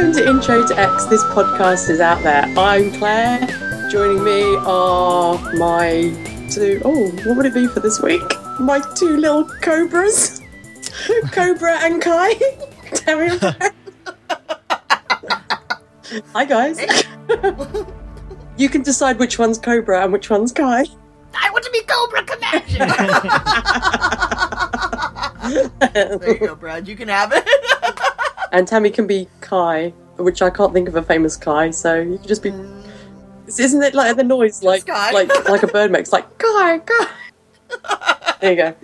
Welcome to Intro to X. This podcast is out there. I'm Claire. Joining me are my two. Oh, what would it be for this week? My two little cobras, Cobra and Kai. Tell me. Hi guys. you can decide which one's Cobra and which one's Kai. I want to be Cobra Commander. there you go, Brad. You can have it. And Tammy can be Kai, which I can't think of a famous Kai, so you can just be. Isn't it like the noise, like like like a bird makes, like Kai, Kai? there you go.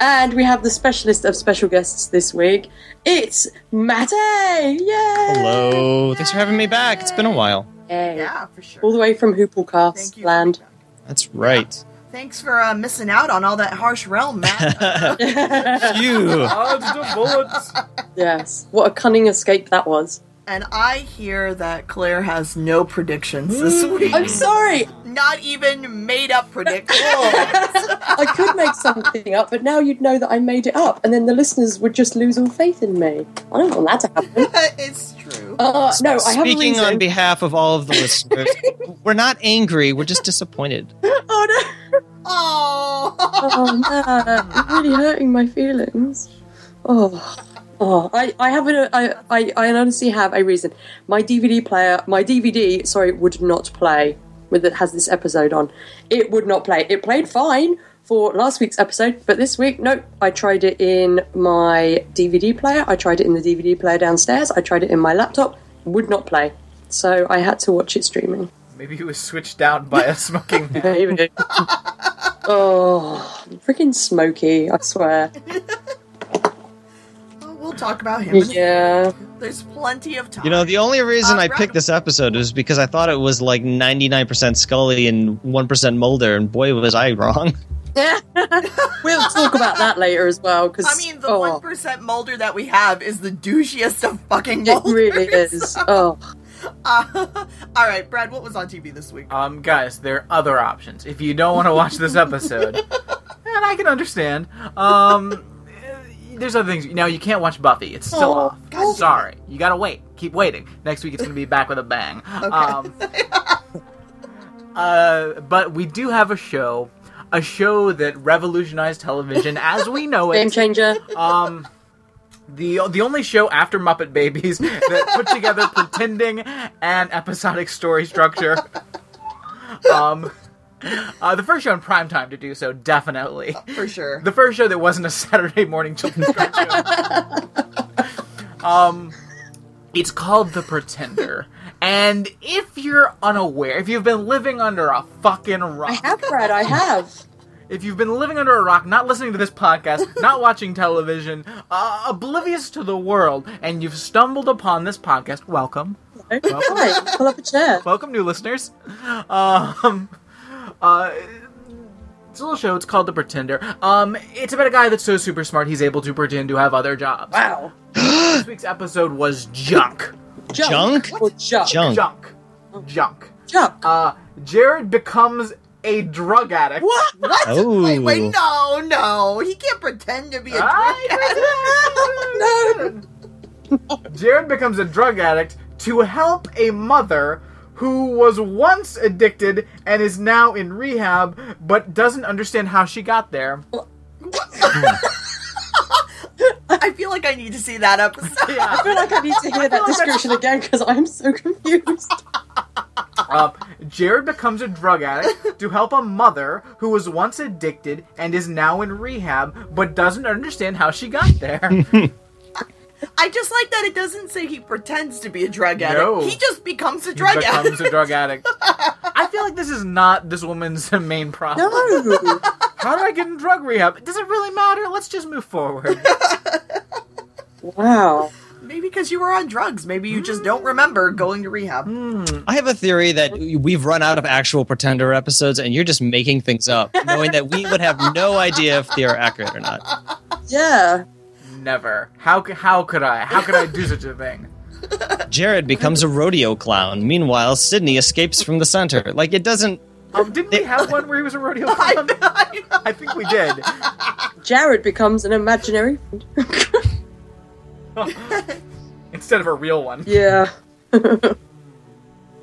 And we have the specialist of special guests this week. It's Matt. Yay! Hello. Thanks for having me back. It's been a while. Yay. yeah, for sure. All the way from Thank Hooplecast land. That's right. Thanks for uh, missing out on all that harsh realm, Matt. Phew. Dodge the bullets. yes. What a cunning escape that was. and I hear that Claire has no predictions this week. I'm sorry. Not even made up predictions. I could make something up, but now you'd know that I made it up, and then the listeners would just lose all faith in me. I don't want that to happen. it's true. Uh, no, I have a Speaking reason. on behalf of all of the listeners, we're not angry. We're just disappointed. oh no. Oh. Oh man, you're really hurting my feelings. Oh, oh, I, I have a, I, I, I honestly have a reason. My DVD player, my DVD, sorry, would not play with it has this episode on. It would not play. It played fine for last week's episode, but this week, nope. I tried it in my DVD player. I tried it in the DVD player downstairs. I tried it in my laptop. Would not play. So I had to watch it streaming. Maybe he was switched down by a smoking man. Maybe. oh, freaking smoky! I swear. Well, we'll talk about him. Yeah. There's plenty of time. You know, the only reason Uh, I picked this episode is because I thought it was like 99% Scully and 1% Mulder, and boy, was I wrong. we'll talk about that later as well. Because I mean, the oh, one Mulder that we have is the douchiest of fucking it Mulders. really is. Oh, Uh, all right, Brad, what was on TV this week? Um, guys, there are other options. If you don't want to watch this episode, and I can understand. Um, there's other things. Now you can't watch Buffy. It's still Oh, off. God. Sorry, you gotta wait. Keep waiting. Next week it's gonna be back with a bang. Um, uh, but we do have a show, a show that revolutionized television as we know it. game changer. Um, the the only show after Muppet Babies that put together pretending and episodic story structure. Um, uh, the first show in prime time to do so, definitely. For sure. The first show that wasn't a Saturday morning children's cartoon. um, it's called The Pretender. And if you're unaware, if you've been living under a fucking rock, I have, Brad. I have. If you've been living under a rock, not listening to this podcast, not watching television, uh, oblivious to the world, and you've stumbled upon this podcast, welcome. Hi, pull up a chair. Welcome, new listeners. Um, uh, it's a little show. It's called The Pretender. Um, it's about a guy that's so super smart he's able to pretend to have other jobs. Wow. This week's episode was junk. Junk. Junk? Junk. Junk. Junk. Junk. Junk. Uh, Jared becomes a drug addict. What? What? Oh. Wait, wait, no, no. He can't pretend to be a drug addict. No. Jared becomes a drug addict to help a mother who was once addicted and is now in rehab but doesn't understand how she got there. I feel like I need to see that episode. I feel like I need to hear that description again because I'm so confused. Um, Jared becomes a drug addict to help a mother who was once addicted and is now in rehab but doesn't understand how she got there. I just like that it doesn't say he pretends to be a drug addict. No. He just becomes a He drug becomes addict. a drug addict. I feel like this is not this woman's main problem. No. How do I get in drug rehab? Does it really matter? Let's just move forward. Wow. Maybe because you were on drugs. Maybe you just don't remember going to rehab. I have a theory that we've run out of actual Pretender episodes, and you're just making things up, knowing that we would have no idea if they are accurate or not. Yeah. Never. How how could I? How could I do such a thing? Jared becomes a rodeo clown. Meanwhile, Sydney escapes from the center. Like, it doesn't. Um, didn't we have one where he was a rodeo clown? I think we did. Jared becomes an imaginary. instead of a real one. Yeah.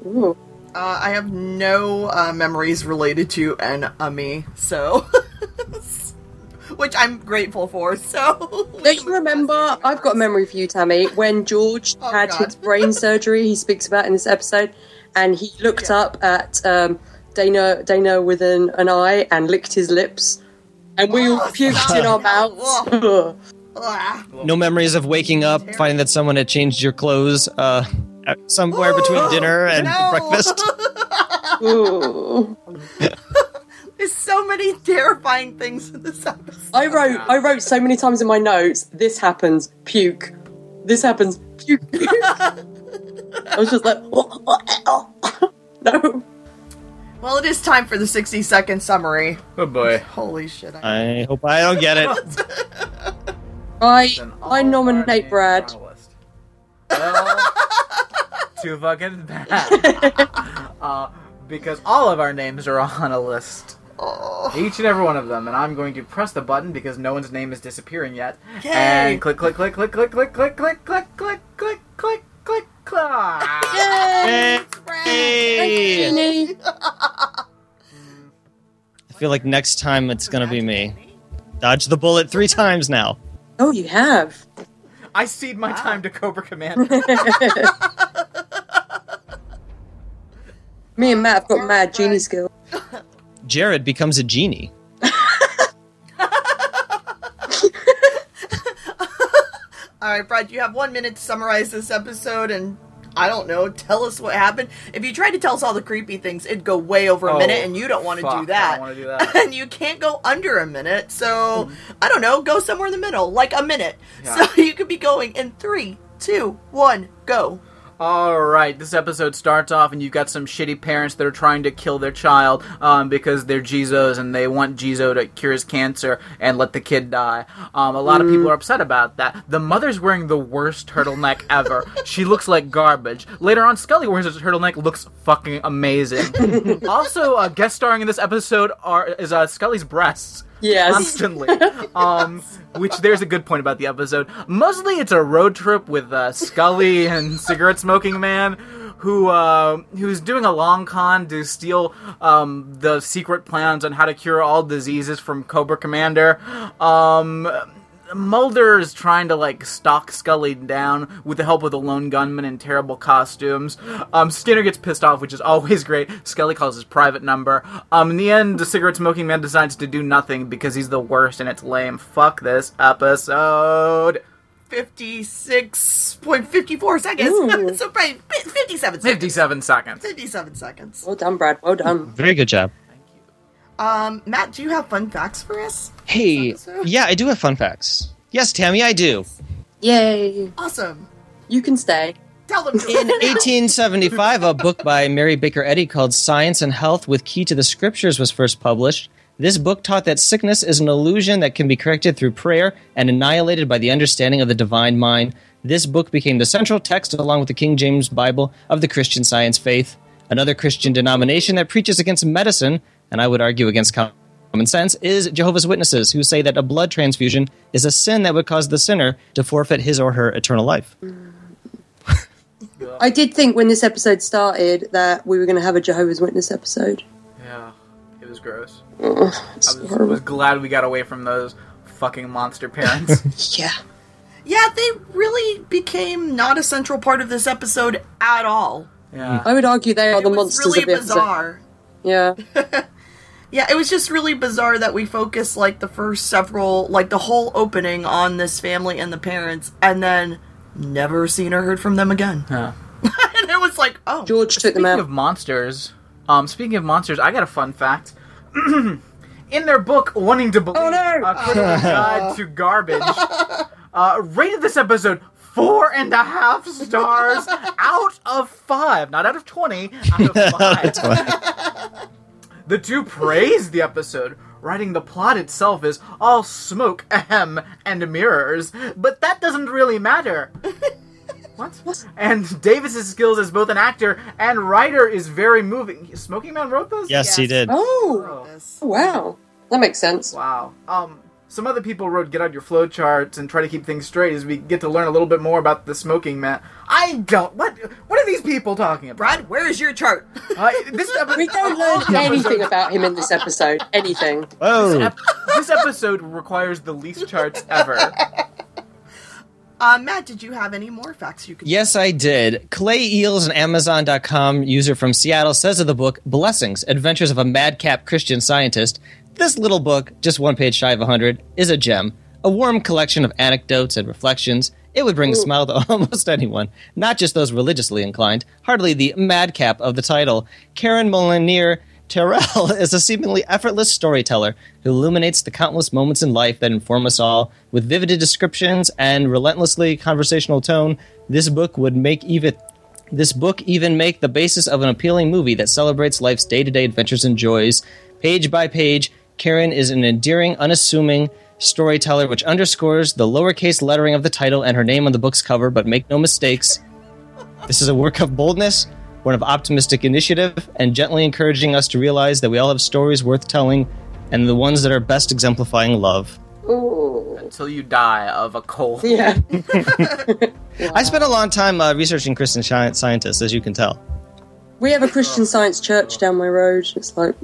Ooh. Uh, I have no uh, memories related to an ummy, so. Which I'm grateful for, so. Don't you remember? I've got a memory for you, Tammy. When George Oh, had God. his brain surgery, he speaks about in this episode, and he looked Yeah. up at um, Dana Dana with an, an eye and licked his lips, and we all Oh, puked stop. in our mouths. No memories of waking up, finding that someone had changed your clothes uh, somewhere between dinner and no. breakfast. Ooh. There's so many terrifying things in this episode. I wrote I wrote so many times in my notes. This happens, puke. This happens, puke. I was just like, oh, oh, oh. no. Well, it is time for the 60 second summary. Oh boy. Holy shit. I- I hope I don't get it. I I nominate Brad. are on a list. Well, too fucking bad. uh, because all of our names are on a list. Oh. Each and every one of them, and I'm going to press the button because no one's name is disappearing yet. Yay! And click, click, click, click, click, click, click, click, click, click, click, click, click, click. Hey! Hey, Jeannie. I feel like next time it's gonna be me. Dodge the bullet three times now. Oh, you have. I cede my time to Cobra Commander. Me and Matt have got mad genie skill. Jared becomes a genie. All right, Brad, you have one minute to summarize this episode and. I don't know. Tell us what happened. If you tried to tell us all the creepy things, it'd go way over a Oh, minute, and you don't want to do that. don't wanna do that. and you can't go under a minute. So I don't know. Go somewhere in the middle, like a minute. Yeah. So you could be going in three, two, one, go. All right, this episode starts off, and you've got some shitty parents that are trying to kill their child um, because they're Jizos and they want Jizo to cure his cancer and let the kid die. Um, a lot of people are upset about that. The mother's wearing the worst turtleneck ever. she looks like garbage. Later on, Scully wears a turtleneck, looks fucking amazing. also, uh, guest starring in this episode are is uh, Scully's breasts Yes. constantly. Um, which there's a good point about the episode. Mostly, it's a road trip with uh, Scully and cigarette smoking man. Who uh, who's doing a long con to steal um, the secret plans on how to cure all diseases from Cobra Commander? Um, Mulder is trying to like stalk Scully down with the help of the lone gunman in terrible costumes. Um, Skinner gets pissed off, which is always great. Scully calls his private number. Um, in the end, the cigarette smoking man decides to do nothing because he's the worst and it's lame. Fuck this episode. 56.54 seconds. So, probably 57 seconds. Fifty-seven seconds. 57 seconds. Well done, Brad. Well done. Very good job. Um, Matt, do you have fun facts for us? Hey, yeah, I do have fun facts. Yes, Tammy, I do. Yay. Awesome. You can stay. Tell them. In 1875, a book by Mary Baker Eddy called Science and Health with Key to the Scriptures was first published. This book taught that sickness is an illusion that can be corrected through prayer and annihilated by the understanding of the divine mind. This book became the central text, along with the King James Bible, of the Christian Science faith. Another Christian denomination that preaches against medicine, and I would argue against common sense, is Jehovah's Witnesses, who say that a blood transfusion is a sin that would cause the sinner to forfeit his or her eternal life. I did think when this episode started that we were going to have a Jehovah's Witness episode. Yeah, it was gross. Ugh, I was, was glad we got away from those fucking monster parents. Yeah. yeah, they really became not a central part of this episode at all. yeah. I would argue they are It the was monsters really of the episode. bizarre. Yeah. Yeah, it was just really bizarre that we focused like the first several, like the whole opening on this family and the parents, and then never seen or heard from them again. Yeah. and it was like, oh, George took them Speaking out. of monsters, um, speaking of monsters, I got a fun fact. In their book, Wanting to Believe, Oh, no! A Critical Guide to Garbage, uh, rated this episode four and a half stars out of five. Not out of 20, out of five. The two praised the episode, writing the plot itself is all smoke, ahem, and mirrors. But that doesn't really matter. What? And Davis's skills as both an actor and writer is very moving. Smoking Man wrote this? Yes, he did. Oh. this. wow. That makes sense. Wow. Um some other people wrote "Get out your flow charts" and try to keep things straight as we get to learn a little bit more about the smoking man. I don't. What? What are these people talking about? Brad, where is your chart? Uh, this epi- We don't of learn the anything about him in this episode. Anything. Whoa. ep- this episode requires the least charts ever. Uh, Matt, did you have any more facts you could? Yes, I did. Clay Eals, an Amazon.com user from Seattle, says of the book Blessings Adventures of a Madcap Christian Scientist. This little book, just one page shy of 100, is a gem. A warm collection of anecdotes and reflections. It would bring a smile to almost anyone, not just those religiously inclined. Hardly the madcap of the title. Karen Molenaar Terrell is a seemingly effortless storyteller who illuminates the countless moments in life that inform us all. With vivid descriptions and relentlessly conversational tone, this book would make even this book even make the basis of an appealing movie that celebrates life's day-to-day adventures and joys. Page by page, Karen is an endearing, unassuming storyteller which underscores the lowercase lettering of the title and her name on the book's cover, but make no mistakes. This is a work of boldness, one of optimistic initiative, and gently encouraging us to realize that we all have stories worth telling, and the ones that are best exemplifying love. Ooh. Until you die of a cold. Yeah. I spent a long time uh, researching Christian sci- scientists, as you can tell. We have a Christian Science church down my road. It's like,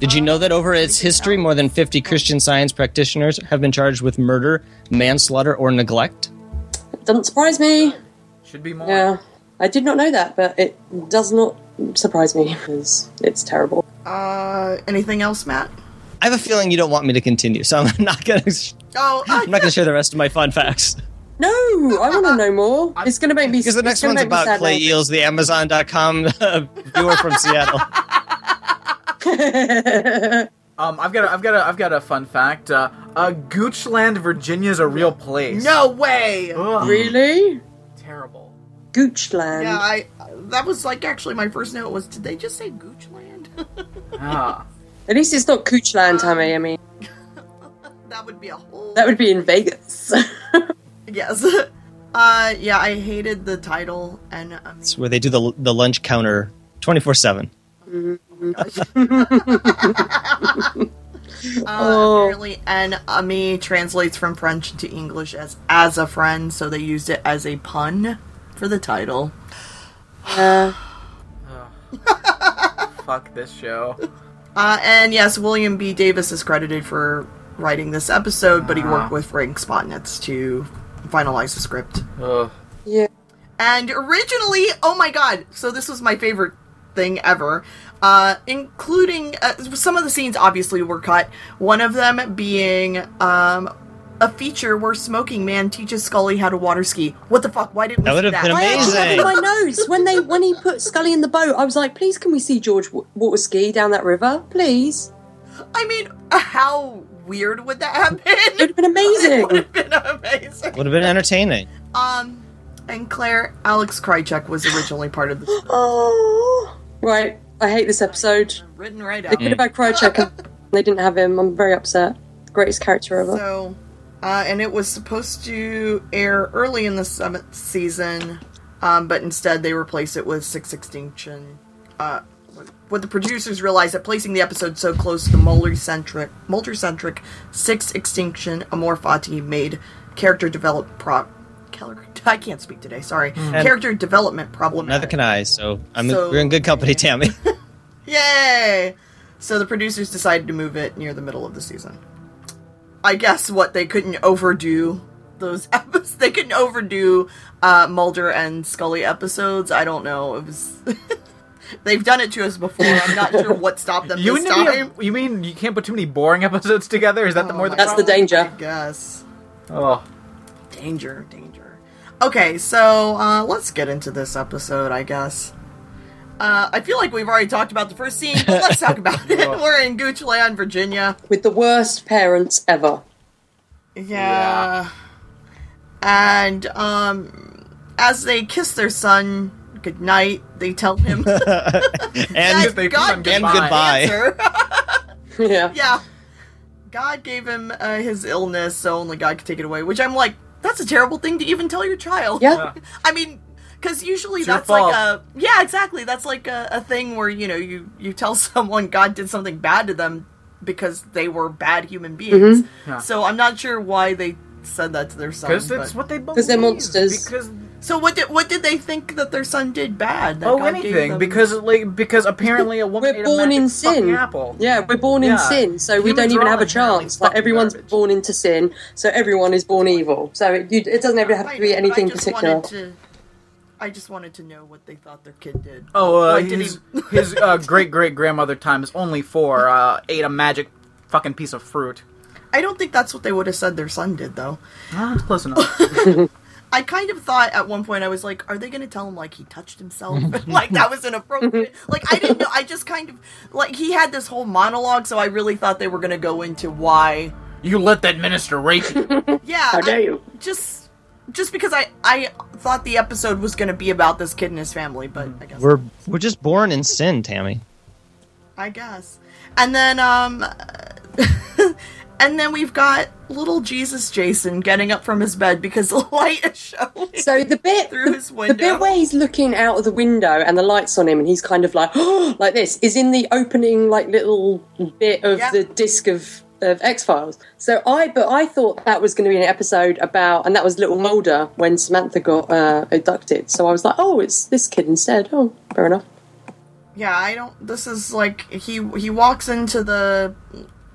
Did you know that over its history, more than 50 Christian science practitioners have been charged with murder, manslaughter, or neglect? doesn't surprise me. Should be more. Yeah. I did not know that, but it does not surprise me because it's terrible. Uh, anything else, Matt? I have a feeling you don't want me to continue, so I'm not going to. Oh, uh, I'm not going to share the rest of my fun facts No, I want to know more. It's going to make me. because the next one's about Clay now. Eals, the Amazon.com uh, viewer from Seattle. Um, I've got a, I've got a, I've got a fun fact. Uh, uh, Goochland, Virginia's a real place. no way. Ugh, really? Terrible. Goochland. Yeah, I. That was like actually my first note was, did they just say Goochland? Ah. At least it's not Coochland, Tammy. I mean, that would be a whole. that would be in Vegas. yes. Uh, yeah, I hated the title, and um, It's where they do the, the lunch counter 24 7. uh, Oh. apparently, an ami translates from French into English as as a friend, so they used it as a pun for the title. uh, Fuck this show. Uh, and yes, William B. Davis is credited for writing this episode, but he worked with Frank Spotnitz to finalize the script. Ugh. yeah. And originally, oh my god, so this was my favorite thing ever. Uh, including uh, some of the scenes obviously were cut. One of them being um, a feature where Smoking Man teaches Scully how to water ski. What the fuck? Why didn't we That see would've that? been I actually have in Amazing. my nose when they when he put Scully in the boat. I was like, please, can we see George w- water ski down that river, please? I mean, how weird would that have been? It would have been amazing. It would have been amazing. Would have been entertaining. Um, and Claire, Alex Krycek was originally part of the oh, right. I hate this episode. written right out. They could have had Krycek and they didn't have him. I'm very upset. Greatest character ever. So, uh, and it was supposed to air early in the seventh season, um, but instead they replaced it with Six Extinction. Uh, what the producers realized that placing the episode so close to the Mulder-centric, Mulder-centric Six Extinction Amor Fati made character development pro. char- I can't speak today. Sorry. Character development problem. Neither can I, so I'm So- we're in good company, Tammy. Yay! So the producers decided to move it near the middle of the season. I guess what they couldn't overdo those episodes. They couldn't overdo uh, Mulder and Scully episodes. I don't know. It was. They've done it to us before. I'm not sure what stopped them You, this mean time. a- you mean you can't put too many boring episodes together? Is that the Oh more the my That's the problem? I danger. guess. Oh, Danger, danger. Okay, so uh, let's get into this episode, I guess. Uh, I feel like we've already talked about the first scene, but let's talk about it. We're in Goochland, Virginia. With the worst parents ever. Yeah. And um as they kiss their son goodnight, they tell him and that they God come gave him goodbye. yeah. yeah. God gave him uh, his illness, so only God could take it away, which I'm like, that's a terrible thing to even tell your child. Yeah. I mean, because usually It's that's like a yeah, exactly. That's like a, a thing where you know you you tell someone God did something bad to them because they were bad human beings. Mm-hmm. Yeah. So I'm not sure why they said that to their son. Because that's what they believe. 'Cause they're monsters. Because So what did what did they think that their son did bad? that oh, God anything. Because like because apparently a woman We're ate born magic in sin. apple. Yeah, we're born in Yeah. sin, so we don't even have a chance. Like everyone's garbage. born into sin, so everyone is born evil. So it, you, it doesn't ever have to be anything I just particular. Wanted to, I just wanted to know what they thought their kid did. Oh, uh, Like, did his, he- his uh, great great grandmother times only four uh, ate a magic fucking piece of fruit. I don't think that's what they would have said their son did, though. Ah, it's close enough. I kind of thought at one point I was like, are they going to tell him like he touched himself? like that was inappropriate. like I didn't know. I just kind of like he had this whole monologue, so I really thought they were going to go into why. you let that minister rape you. Yeah, How dare I- you. Just, just because I I thought the episode was going to be about this kid and his family, but I guess We're we're just born in sin, Tammy. I guess. And then um and then we've got little Jesus Jason getting up from his bed because the light is showing. So the bit, Through the, his the bit where he's looking out of the window and the lights on him, and he's kind of like, like this, is in the opening like little bit of Yeah. the disc of of X Files. So I, but I thought that was going to be an episode about, and that was Little Mulder when Samantha got uh, abducted. So I was like, oh, it's this kid instead. Oh, fair enough. Yeah, I don't this is like he he walks into the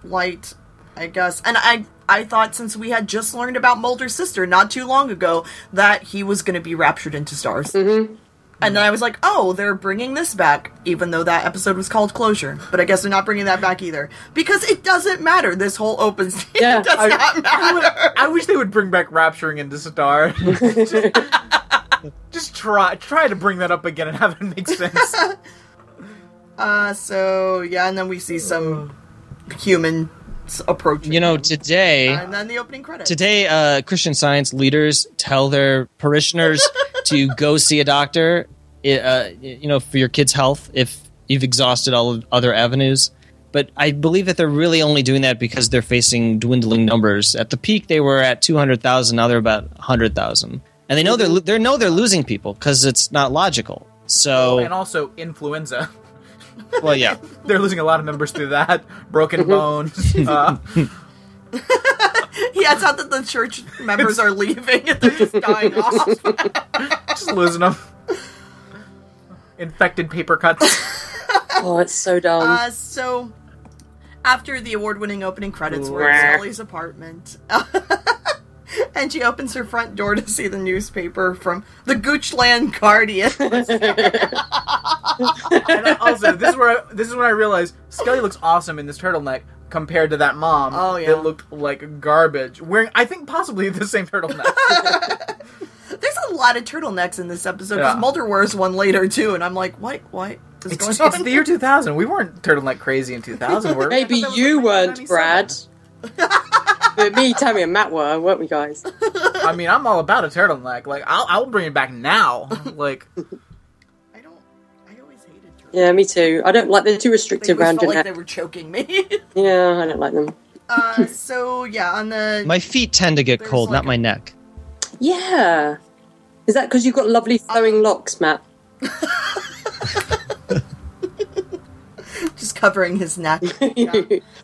light, I guess. And I I thought since we had just learned about Mulder's sister not too long ago that he was going to be raptured into stars. Mm-hmm. And then I was like, oh, they're bringing this back, even though that episode was called Closure. But I guess they're not bringing that back either. Because it doesn't matter. This whole open scene Yeah. does I- not matter. I wish they would bring back rapturing into Star. Just try try to bring that up again and have it make sense. Uh, so, yeah, and then we see some humans approaching. You know, him. today And then the opening credits. today uh, Christian Science leaders tell their parishioners to go see a doctor. Uh, you know, for your kid's health if you've exhausted all of other avenues. But I believe that they're really only doing that because they're facing dwindling numbers. At the peak, they were at two hundred thousand. Now they're about hundred thousand, and they know they're lo- they know they're losing people because it's not logical. So, and also influenza. well, yeah. They're losing a lot of members through that. Broken bones. Uh, Yeah, it's not that the church members are leaving; they're just dying off. just losing them. Infected paper cuts. Oh, it's so dumb. Uh, so, after the award-winning opening credits, we're Wah. at Scully's apartment, and she opens her front door to see the newspaper from the Goochland Guardian. And also, this is where I, this is when I realized Scully looks awesome in this turtleneck compared to that mom. Oh, yeah. that looked like garbage. Wearing, I think, possibly the same turtleneck. There's a lot of turtlenecks in this episode because Yeah. Mulder wears one later too, and I'm like, what? What is it's, going it's on? the year 2000. We weren't turtleneck crazy in 2000. Were we? Maybe thought that was you like weren't, Brad. but me, Tammy, and Matt were, weren't we, guys? I mean, I'm all about a turtleneck. Like, I'll, I'll bring it back now. Like, Yeah, me too. I don't like they're too restrictive always around felt your like neck. they were choking me. Yeah, I don't like them. uh, so yeah, on the My feet tend to get cold, like not a- my neck. Yeah. Is that because you've got lovely flowing locks, Matt? just covering his neck. Yeah.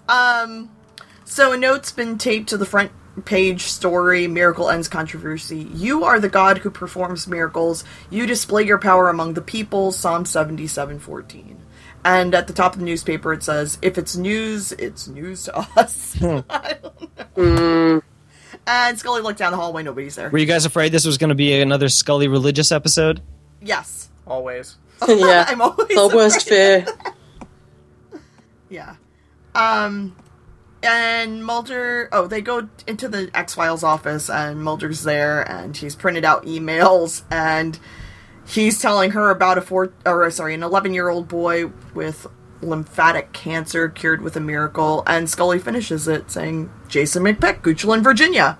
Um, so a note's been taped to the front page story Miracle Ends Controversy. You are the God who performs miracles. You display your power among the people. Psalm 77:14. And at the top of the newspaper it says, if it's news, it's news to us. I don't know. And Scully looked down the hallway, nobody's there. Were you guys afraid this was going to be another Scully religious episode? yes. always. yeah. I'm always Our worst fear. Yeah. Um and Mulder oh, they go into the X Files office and Mulder's there and he's printed out emails and he's telling her about a four or sorry, an eleven year old boy with lymphatic cancer cured with a miracle and Scully finishes it saying Jason McPeck, Goochland, Virginia.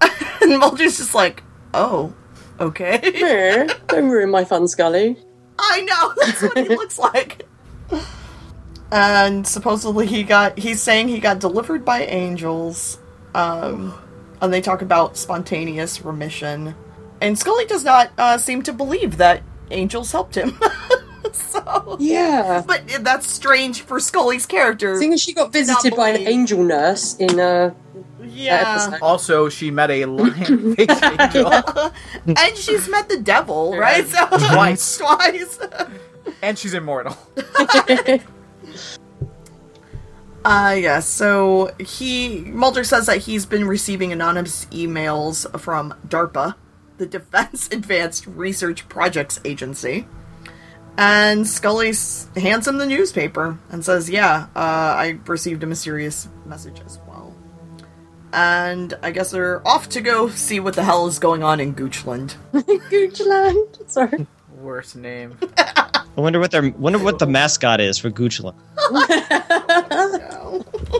and Mulder's just like, Oh, okay. Don't ruin my fun, Scully. I know, that's what he looks like. And supposedly he got he's saying he got delivered by angels. Um and they talk about spontaneous remission. And Scully does not uh, seem to believe that angels helped him. so. Yeah. But that's strange for Scully's character. Seeing as she got visited by an angel nurse in uh yeah. Also, she met a lion face angel, and she's met the devil, right? So Twice. twice. and she's immortal. Uh yeah, so he Mulder says that he's been receiving anonymous emails from DARPA, the Defense Advanced Research Projects Agency. And Scully hands him the newspaper and says, "Yeah, uh, I received a mysterious message as well." And I guess they're off to go see what the hell is going on in Goochland. Goochland. Sorry. Worst name. I wonder what their wonder what the mascot is for Goochland.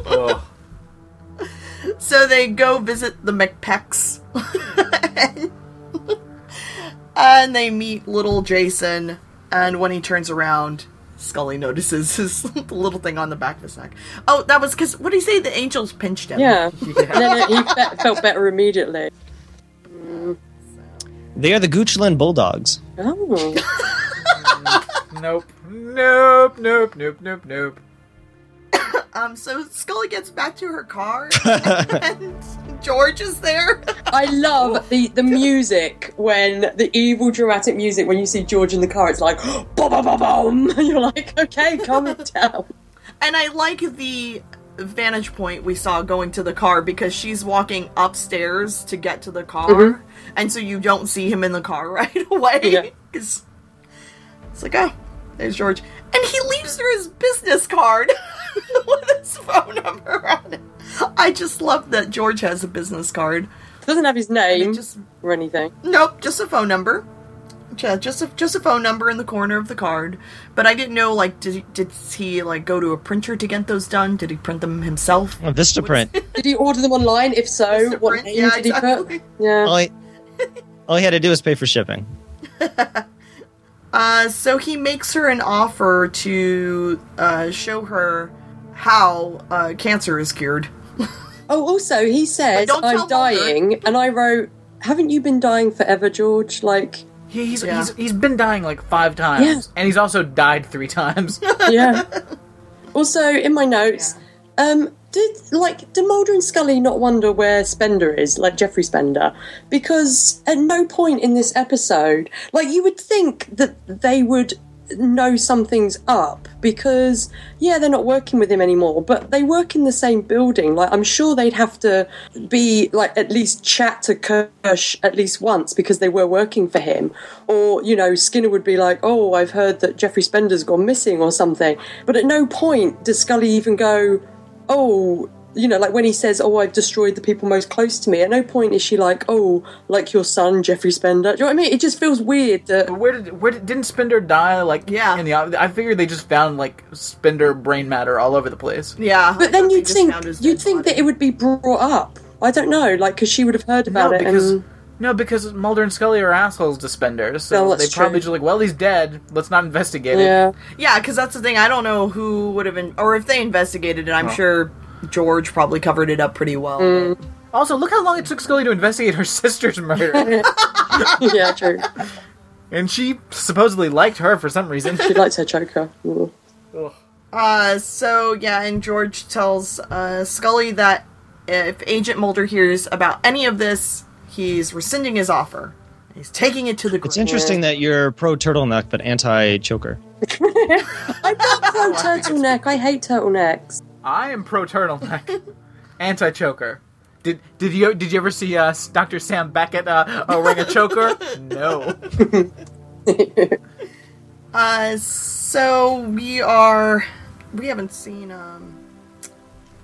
Ugh. So they go visit the McPecks. and, and they meet little Jason. And when he turns around, Scully notices his little thing on the back of his neck. Oh, that was because, what did he say? The angels pinched him. Yeah. And then he fe- felt better immediately. Mm. They are the Goochland Bulldogs. Oh. Nope. Nope. Nope. Nope. Nope. Nope. Um, so Scully gets back to her car. and George is there. I love the, the music when the evil dramatic music when you see George in the car. It's like boom, boom, boom, boom. And you're like, okay, calm down. And I like the vantage point we saw going to the car because she's walking upstairs to get to the car, Mhm. and so you don't see him in the car right away. Yeah. 'Cause it's like, oh, there's George, and he leaves her his business card with his phone number on it. I just love that George has a business card. Doesn't have his name just or anything. nope, just a phone number. Yeah, just a just a phone number in the corner of the card. But I didn't know like did he, did he like go to a printer to get those done? Did he print them himself? Oh, Vistaprint. Did he order them online? If so, Mr. what Print, name yeah, did he exactly. put? Yeah. all, he, all he had to do was pay for shipping. Uh, so he makes her an offer to uh, show her how uh, cancer is cured. Oh, also, he says, But don't tell I'm Mulder." dying, and I wrote, Haven't you been dying forever, George? Like, He, he's, Yeah. he's he's been dying like five times, Yeah. and he's also died three times. yeah. also, in my notes, um, did like did Mulder and Scully not wonder where Spender is, like Jeffrey Spender? Because at no point in this episode, like you would think that they would know something's up because yeah they're not working with him anymore but they work in the same building. Like i'm sure they'd have to be like at least chat to kersh at least once because they were working for him. Or you know skinner would be like oh i've heard that jeffrey spender's gone missing or something. But at no point does scully even go oh you know like when he says oh i've destroyed the people most close to me at no point is she like oh like your son jeffrey spender do you know what i mean it just feels weird that where did where did, didn't Spender die? Like Yeah. in the I figured they just found like Spender brain matter all over the place. Yeah, But then you'd think you'd dead think that it would be brought up. I don't know, like because she would have heard about No, it. because and no, because Mulder and Scully are assholes to Spender, so No, that's they probably true. just like, well, he's dead. Let's not investigate it. yeah, Yeah, because that's the thing. I don't know who would have been, or if they investigated it. I'm Oh. sure George probably covered it up pretty well. Mm. Also, look how long it took Scully to investigate her sister's murder, yeah, true. and she supposedly liked her for some reason. She likes her choker. Ooh. Ugh. Uh, so yeah, and George tells uh, Scully that if Agent Mulder hears about any of this, he's rescinding his offer. He's taking it to the. It's interesting that you're pro turtleneck but anti choker. I'm not pro turtleneck. I hate turtlenecks. I am pro turtleneck, anti choker. Did did you did you ever see uh, Dr. Sam Beckett uh, uh, wearing a choker? no. Uh, so we are. We haven't seen um.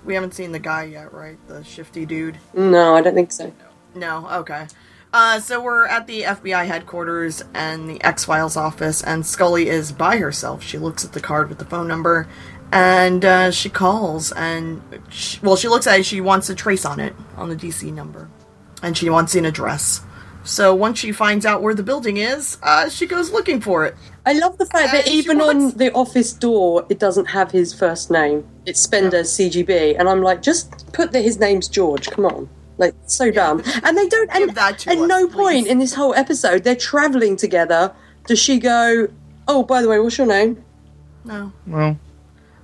We haven't seen the guy yet, right? The shifty dude. No, I don't think so. No, okay. Uh, so we're at the FBI headquarters and the X Files office, and Scully is by herself. She looks at the card with the phone number, and uh, she calls. And she, well, she looks at it. She wants a trace on it on the DC number, and she wants an address. So once she finds out where the building is, uh, she goes looking for it. I love the fact that And she even wants- on the office door, it doesn't have his first name. It's Spender CGB, and I'm like, just put that his name's George. Come on, like so dumb. And they don't. And that to at us, no please. point in this whole episode, they're traveling together. Does she go? Oh, by the way, what's your name? No. Well,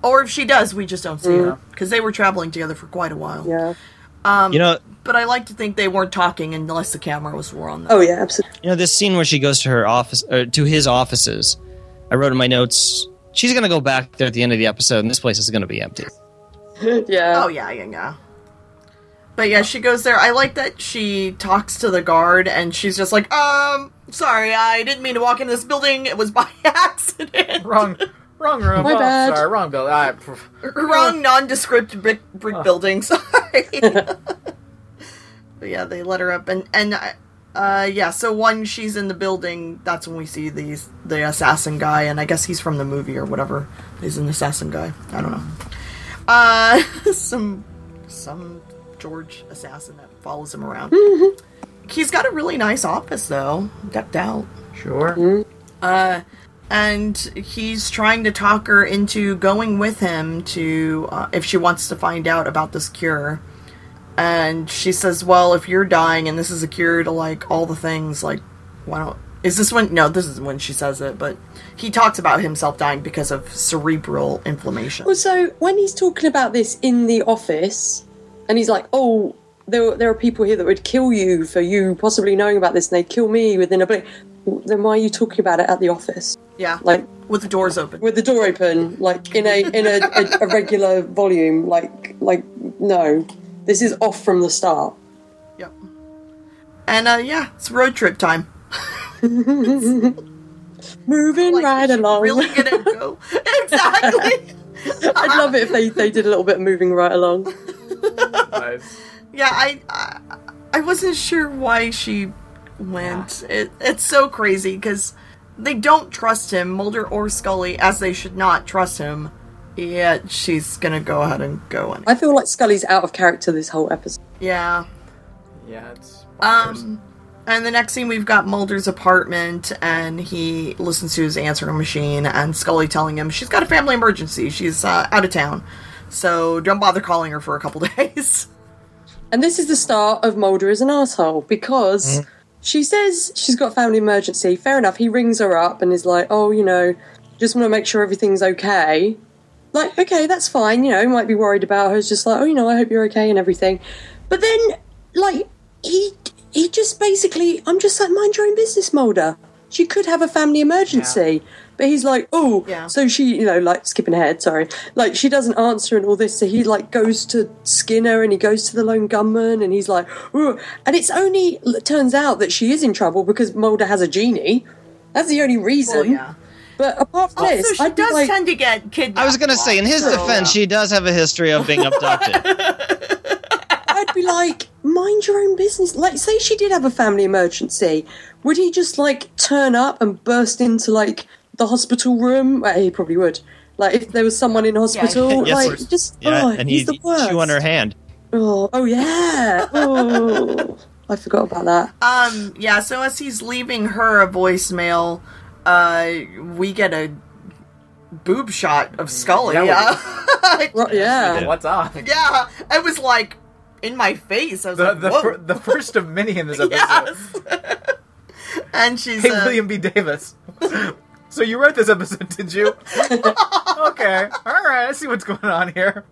Or if she does, we just don't see Mm. her because they were traveling together for quite a while. Yeah. Um, you know, but I like to think they weren't talking unless the camera was on them. Oh yeah, absolutely. you know this scene where she goes to her office or to his offices. I wrote in my notes. She's gonna go back there at the end of the episode, and this place is gonna be empty. yeah. Oh yeah, yeah, yeah. But yeah, she goes there. I like that she talks to the guard and she's just like, um, sorry, I didn't mean to walk into this building. It was by accident. Wrong, wrong room. My oh, bad. Sorry, wrong building. I, Wrong nondescript brick, brick building. Sorry. but yeah, they let her up and and uh, uh yeah. So when she's in the building, that's when we see these the assassin guy, and I guess he's from the movie or whatever. He's an assassin guy. I don't know. Uh, some some George assassin that follows him around. He's got a really nice office though, decked out. sure. Uh, and he's trying to talk her into going with him to uh, if she wants to find out about this cure. And she says, "Well, if you're dying and this is a cure to like all the things, like why don't?" Is this when? No, this is when she says it. But he talks about himself dying because of cerebral inflammation. Also, when he's talking about this in the office, and he's like, "Oh, there, there are people here that would kill you for you possibly knowing about this, and they'd kill me within a blink." Then why are you talking about it at the office, Yeah, like with the doors open. with the door open, like in a in a, a, a regular volume? Like, like no, this is off from the start. Yep. And uh, yeah, it's road trip time. Moving Like, right is she along. Really gonna go? exactly. I'd love it if they, they did a little bit of moving right along. Nice. Yeah, I, I I wasn't sure why she went. It, it's so crazy because they don't trust him, Mulder or Scully, as they should not trust him. Yet she's gonna go ahead and go in. I feel like Scully's out of character this whole episode. Yeah. Yeah, it's. bonkers. Um. And the next scene, we've got Mulder's apartment, and he listens to his answering machine, and Scully telling him she's got a family emergency. She's uh, out of town, so don't bother calling her for a couple days. And this is the start of Mulder as an asshole because she says she's got a family emergency. Fair enough. He rings her up and is like, "Oh, you know, just want to make sure everything's okay." Like, okay, that's fine. You know, he might be worried about her. It's just like, "Oh, you know, I hope you're okay and everything." But then, like, he he just basically, I'm just like, mind your own business, Mulder. She could have a family emergency. But he's like, oh, Yeah. so she, you know, like skipping ahead, sorry. Like, she doesn't answer and all this. So he, like, goes to Skinner and he goes to the lone gunman and he's like, Ooh. and it's only, it turns out that she is in trouble because Mulder has a genie. That's the only reason. Well, yeah. But apart from Also, this, she I'd be does like, tend to get kidnapped. I was gonna say, in his so- defense, she does have a history of being abducted. I'd be like, mind your own business. Like, say she did have a family emergency, would he just like turn up and burst into like the hospital room? Well, he probably would. Like, if there was someone in hospital, Yes, like, just yeah, oh, and he's he the worst. chew on her hand. Oh, oh yeah. Oh, I forgot about that. Um, yeah, so as he's leaving her a voicemail, uh, we get a boob shot of Scully. Yeah, Yeah. Right, yeah. What's up? yeah, it was like in my face. I was The like, the, Whoa. fir- the first of many in this episode. yes. and she's Hey, uh, William B. Davis. So you wrote this episode, did you? okay, all right. I see what's going on here.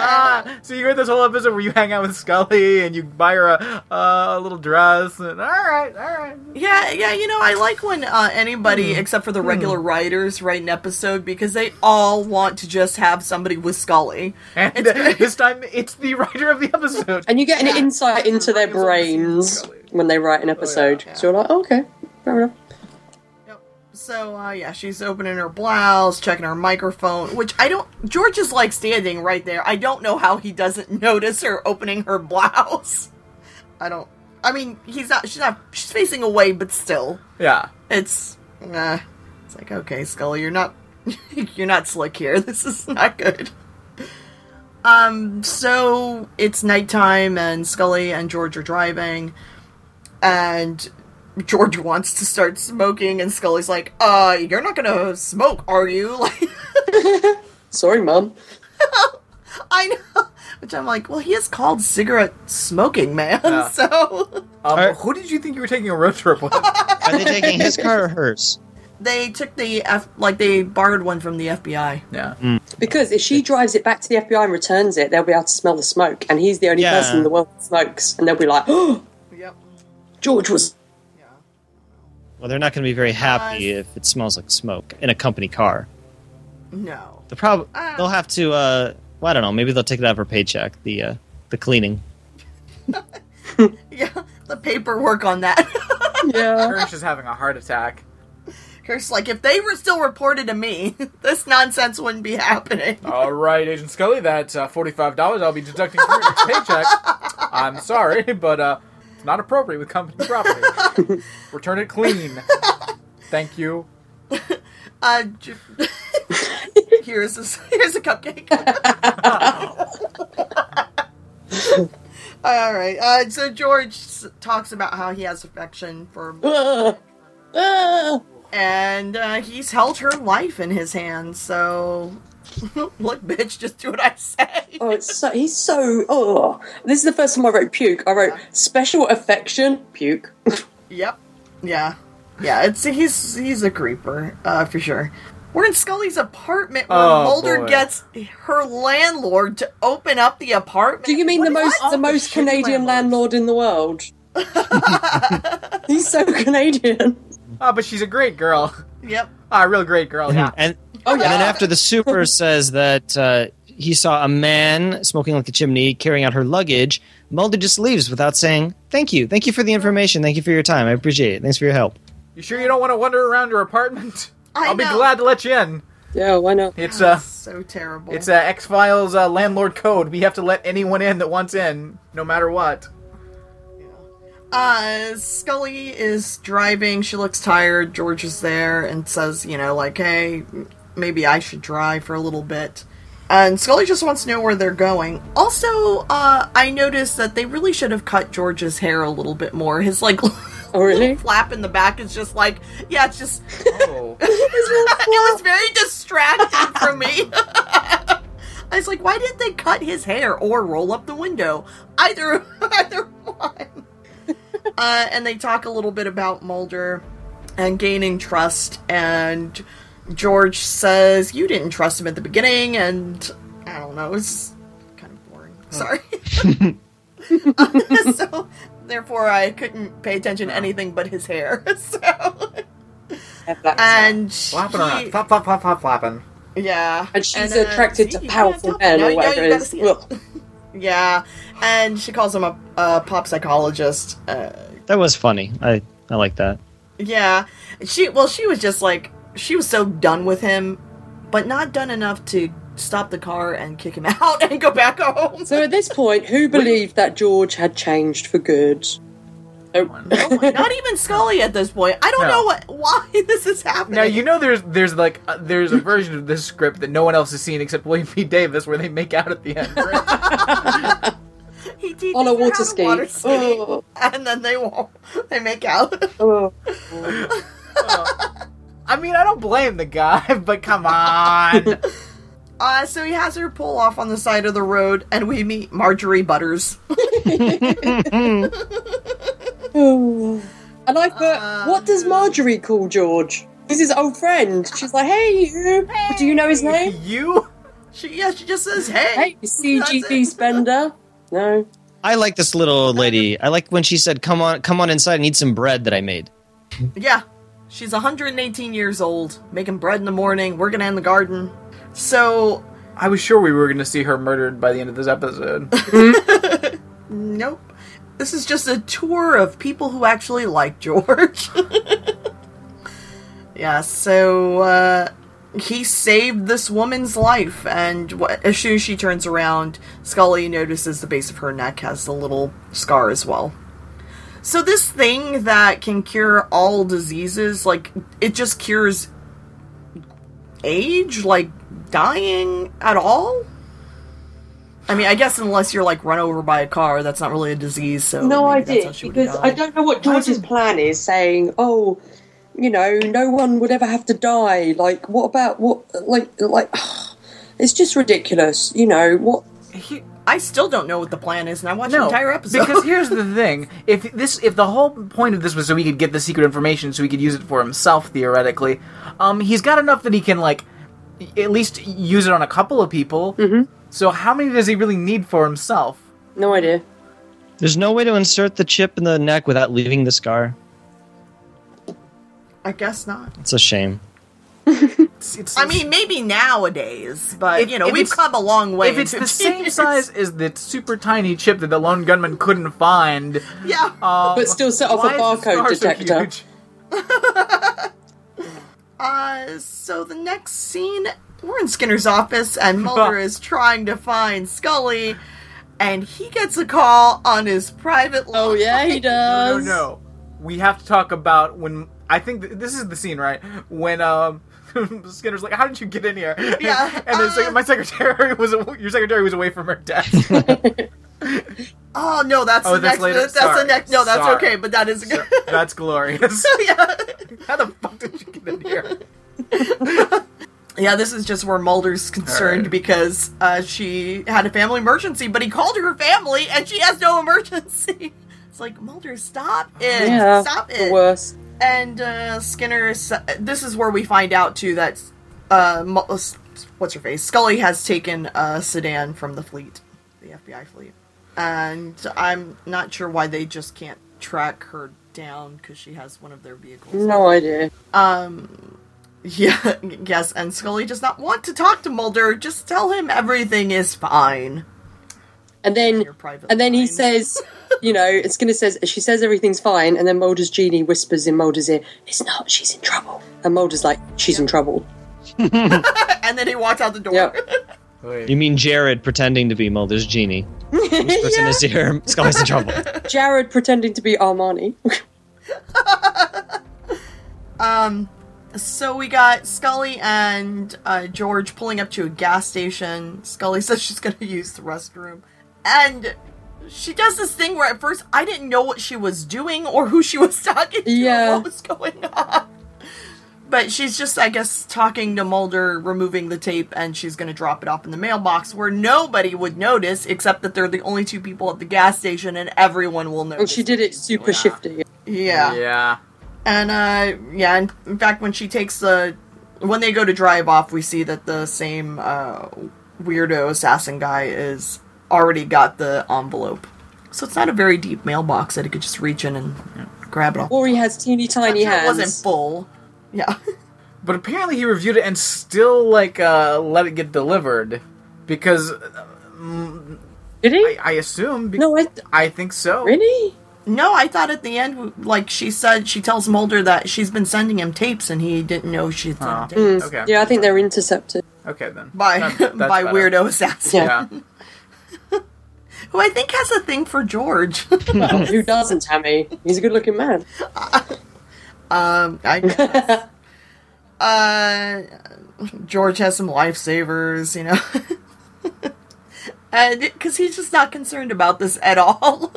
Ah, so you wrote this whole episode where you hang out with Scully and you buy her a, a little dress. And all right, all right. Yeah, yeah, you know, I like when uh, anybody Hmm. except for the regular writers write an episode because they all want to just have somebody with Scully. And this time, it's the writer of the episode. And you get an insight into their brains when they write an episode. So you're like, oh, okay, fair enough. So, uh, yeah, she's opening her blouse, checking her microphone, which I don't. George is like standing right there. I don't know how he doesn't notice her opening her blouse. I don't. I mean, he's not. She's not. She's facing away, but still, Yeah. it's. Uh, it's like okay, Scully, you're not. you're not slick here. This is not good. Um. So it's nighttime, and Scully and George are driving, and George wants to start smoking, and Scully's like, "Uh, you're not gonna smoke, are you?" Like, Sorry, mom. I know. Which I'm like, well, he is called cigarette smoking, man. Yeah. So Um, Alright. Who did you think you were taking a road trip with? Are they taking his car or hers? they took the F, like they borrowed one from the FBI. Yeah. Because if she drives it back to the FBI and returns it, they'll be able to smell the smoke, and he's the only Yeah. person in the world that smokes, and they'll be like, "Oh, Yep. George was." Yeah. Well, they're not going to be very happy if it smells like smoke in a company car. No. The prob- Ah. they'll have to. Uh, well, I don't know. Maybe they'll take it out of her paycheck. The uh, the cleaning. Yeah. The paperwork on that. Yeah. Kersh is having a heart attack. Kurt's like, if they were still reported to me, this nonsense wouldn't be happening. All right, Agent Scully, that's uh, forty-five dollars. I'll be deducting from your paycheck. I'm sorry, but uh, it's not appropriate with company property. Return it clean. Thank you. Uh, j- here's a, here's a cupcake. All right. Uh, so George s- talks about how he has affection for. Ah. and uh, he's held her life in his hands. So, look, bitch, just do what I say. Oh, it's so he's so. Oh, this is the first time I wrote puke. I wrote special affection puke. Yep. Yeah. Yeah. It's he's he's a creeper uh, for sure. We're in Scully's apartment where Oh, Mulder boy. gets her landlord to open up the apartment. Do you mean What the most the most Canadian landlords? landlord in the world? he's so Canadian. Oh, but she's a great girl. Yep. Ah, a real great girl. Yeah. And Oh yeah. and then after the super says that uh, he saw a man smoking like a chimney carrying out her luggage, Mulder just leaves without saying thank you, thank you for the information, thank you for your time, I appreciate it, thanks for your help. You sure you don't want to wander around your apartment? I I'll be glad to let you in. yeah, why not? It's uh, so terrible. it's uh, X Files uh, landlord code. We have to let anyone in that wants in, no matter what. Uh, Scully is driving. She looks tired. George is there and says, you know, like, hey, maybe I should drive for a little bit. And Scully just wants to know where they're going. Also, uh, I noticed that they really should have cut George's hair a little bit more. His, like, Oh really? flap in the back is just like, yeah, it's just, Oh. it was very distracting for me. I was like, why didn't they cut his hair or roll up the window? Either, either one. Uh, and they talk a little bit about Mulder and gaining trust. And George says, you didn't trust him at the beginning. And I don't know, it's kind of boring. Sorry. so, therefore, I couldn't pay attention to anything but his hair. So, and Flapping around. Flap, flap, flap, flap, flapping. yeah. And she's uh, attracted see, to you powerful men or whatever you it gotta is. See it. Ugh. Yeah, and she calls him a, a pop psychologist. Uh, That was funny. I I like that. yeah, she well, she was just like she was so done with him, but not done enough to stop the car and kick him out and go back home. So at this point, who believed that George had changed for good? Oh. not even Scully at this point. I don't No. know what why this is happening. Now you know there's there's like uh, there's a version of this script that no one else has seen except William B Davis where they make out at the end. Right? he teaches on a her how water to ski. water ski, Oh, and then they won't. They make out. oh. I mean, I don't blame the guy, but come on. Uh, so he has her pull off on the side of the road, and we meet Marjorie Butters. Oh. And I put, what does uh. Marjorie call George? He's his old friend. She's like, hey, you. Do you know his name? you? She yeah, she just says, "Hey, Hey, That's CGB it. Spender. No. I like this little old lady. I like when she said, "Come on, come on inside and eat some bread that I made." Yeah, she's 118 years old, making bread in the morning, working in the garden. So, I was sure we were going to see her murdered by the end of this episode. nope. This is just a tour of people who actually like George. yeah, so uh, he saved this woman's life, and as soon as she turns around, Scully notices the base of her neck has a little scar as well. So this thing that can cure all diseases, like it just cures age, like dying at all. I mean, I guess unless you're like run over by a car, that's not really a disease. So No maybe that's idea how she would because die. I don't know what George's plan is. Saying, "Oh, you know, no one would ever have to die." Like, what about what? Like, like, it's just ridiculous. You know what? he, I still don't know what the plan is, and I watched the entire episode. because here's the thing: if this, if the whole point of this was so he could get the secret information, so he could use it for himself theoretically, um, he's got enough that he can like at least use it on a couple of people. Mm-hmm. So how many does he really need for himself? No idea. There's no way to insert the chip in the neck without leaving the scar. I guess not. It's a shame. It's, it's, I mean, maybe nowadays, but If- you know, we've come a long way. if it's the 15 same years. size as the super tiny chip that the lone gunman couldn't find, yeah. um, But still set off a why is the barcode scar so detector. huge? Uh, so the next scene, we're in Skinner's office, and Mulder is trying to find Scully, and he gets a call on his private. Oh line. yeah, he does. no, no. We have to talk about when I think th- this is the scene, right? When um Skinner's like, "How did you get in here?" Yeah, and it's uh- like my secretary was your secretary was away from her desk. Oh no, that's Oh, the that's next. later? That's the next. No, that's Sorry. okay, but that is good. That's glorious. yeah. How the fuck did you get in here? Yeah, this is just where Mulder's concerned Alright. because uh, she had a family emergency, but he called her family and she has no emergency. It's like Mulder, stop it, Yeah, stop the it. worst. And uh, Skinner, this is where we find out too that uh, uh, what's her face, Scully has taken a sedan from the fleet, the FBI fleet, and I'm not sure why they just can't track her down because she has one of their vehicles. No idea. Um, yeah, yes, and Scully does not want to talk to Mulder. Just tell him everything is fine. And then, and then he says, you know, Skinner says she says everything's fine, and then Mulder's genie whispers in Mulder's ear, "It's not. She's in trouble." And Mulder's like, "She's in trouble." and then he walks out the door. Yep. You mean Jared pretending to be Mulder's genie? Whispers in his ear, Scully's in trouble. Jared pretending to be Armani. Um, so we got Scully and uh, George pulling up to a gas station. Scully says she's going to use the restroom. And she does this thing where at first I didn't know what she was doing or who she was talking to Yeah. or what was going on. But she's just, I guess, talking to Mulder, removing the tape, and she's going to drop it off in the mailbox where nobody would notice except that they're the only two people at the gas station and everyone will notice. and she did it super shifty. Yeah. Yeah. And uh yeah, and in fact when she takes the when they go to drive off, we see that the same uh weirdo assassin guy is already got the envelope. So it's not a very deep mailbox that he could just reach in and grab it off. Or he has teeny tiny hands. It wasn't full. Yeah. But apparently he reviewed it and still like uh let it get delivered because uh, mm, Did he? I, I assume. Be- no, I I think so. really. No, I thought at the end like she said she tells Mulder that she's been sending him tapes and he didn't know she'd sent Oh. tapes. Okay. Yeah, I think they're intercepted. Okay then. By That- that's by better. weirdo assassin. Yeah. Yeah. Who I think has a thing for George. Well, who doesn't, Tammy? He's a good-looking man. Um, I guess. uh, George has some lifesavers, you know, and because he's just not concerned about this at all.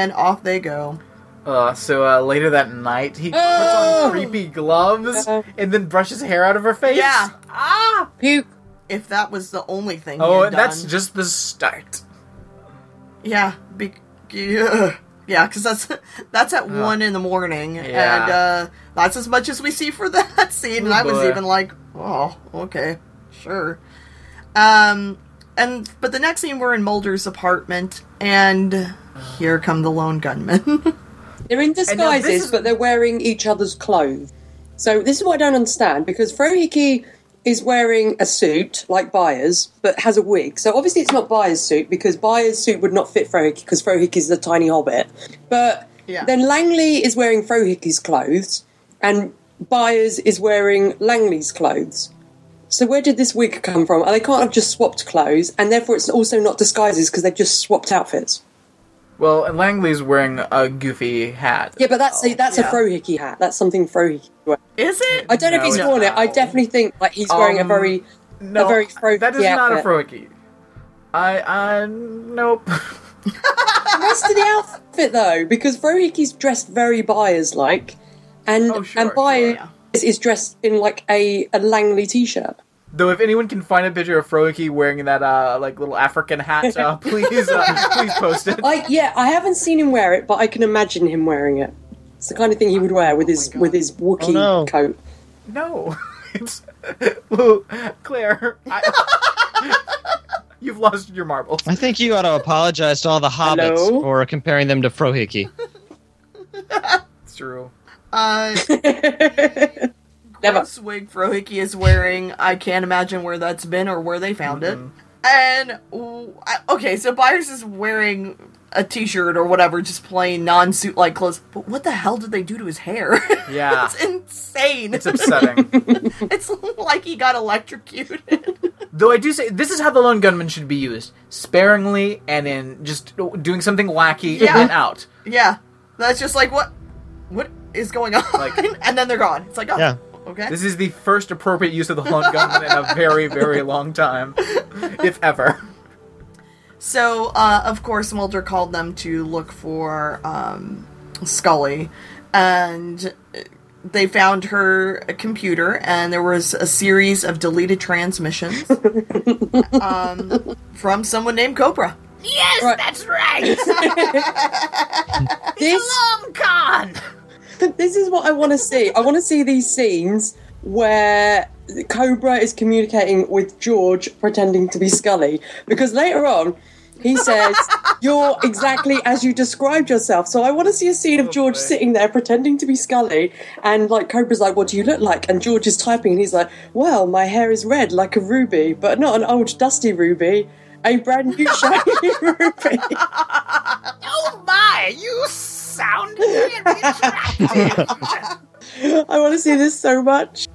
And off they go. Uh, so uh, later that night, he puts Oh! on creepy gloves and then brushes hair out of her face. Yeah. Ah. Puke. If that was the only thing. he Oh, had and that's done. just the start. yeah, be- yeah, yeah, because that's that's at one in the morning, Yeah. and uh, that's as much as we see for that scene. And Oh, I was boy. even like, oh, okay, sure. Um, and but the next scene we're in Mulder's apartment, and here come the lone gunmen. They're in disguises, is- but they're wearing each other's clothes. So this is what I don't understand because Frohike is wearing a suit like Byers, but has a wig. So obviously it's not Byers' suit because Byers' suit would not fit Frohike because Frohike is the tiny hobbit. But Yeah. then Langley is wearing Frohike's clothes, and Byers is wearing Langley's clothes. So where did this wig come from? And they can't have just swapped clothes, and therefore it's also not disguises because they've just swapped outfits. Well, and Langley's wearing a goofy hat. Yeah, but that's a, that's yeah. a Frohickey hat. That's something Frohickey wears. Is it? I don't know No, if he's it's worn it. I definitely think like he's wearing a Um, very No, a very Frohickey that is not a outfit. Frohickey. I, I, nope. the rest of the outfit though, because Frohickey's dressed very Byers like, and Oh, sure, and Byers sure, is, is dressed in like a, a Langley t-shirt. Though, if anyone can find a picture of Frohike wearing that uh, like little African hat, uh, please, uh, please post it. I yeah, I haven't seen him wear it, but I can imagine him wearing it. It's the kind of thing he would wear with his God. with his Wookiee Oh, no. coat. No, it's well, Claire. I, you've lost your marbles. I think you ought to apologize to all the hobbits Hello? for comparing them to Frohike. It's true. Uh, Never. gross wig Frohike is wearing. I can't imagine where that's been or where they found it. Mm-hmm. And okay, so Byers is wearing a t-shirt or whatever, just plain non-suit like clothes. But what the hell did they do to his hair? Yeah. it's insane. It's upsetting. It's like he got electrocuted. Though I do say this is how the lone gunman should be used: sparingly and in just doing something wacky Yeah. and out. yeah, that's just like what, what is going on? Like- and then they're gone. It's like, oh, Yeah. Okay. This is the first appropriate use of the lone gunman in a very, very long time, if ever. So, uh, of course, Mulder called them to look for um, Scully, and they found her computer, and there was a series of deleted transmissions um, from someone named Cobra. Yes, Right. that's right. this Long con. This is what I want to see. I want to see these scenes where Cobra is communicating with George pretending to be Scully because later on he says you're exactly as you described yourself. So I want to see a scene of George sitting there pretending to be Scully and like Cobra's like what do you look like and George is typing and he's like well my hair is red like a ruby but not an old dusty ruby a brand new shiny ruby. Oh my, you sound. I want to see this so much.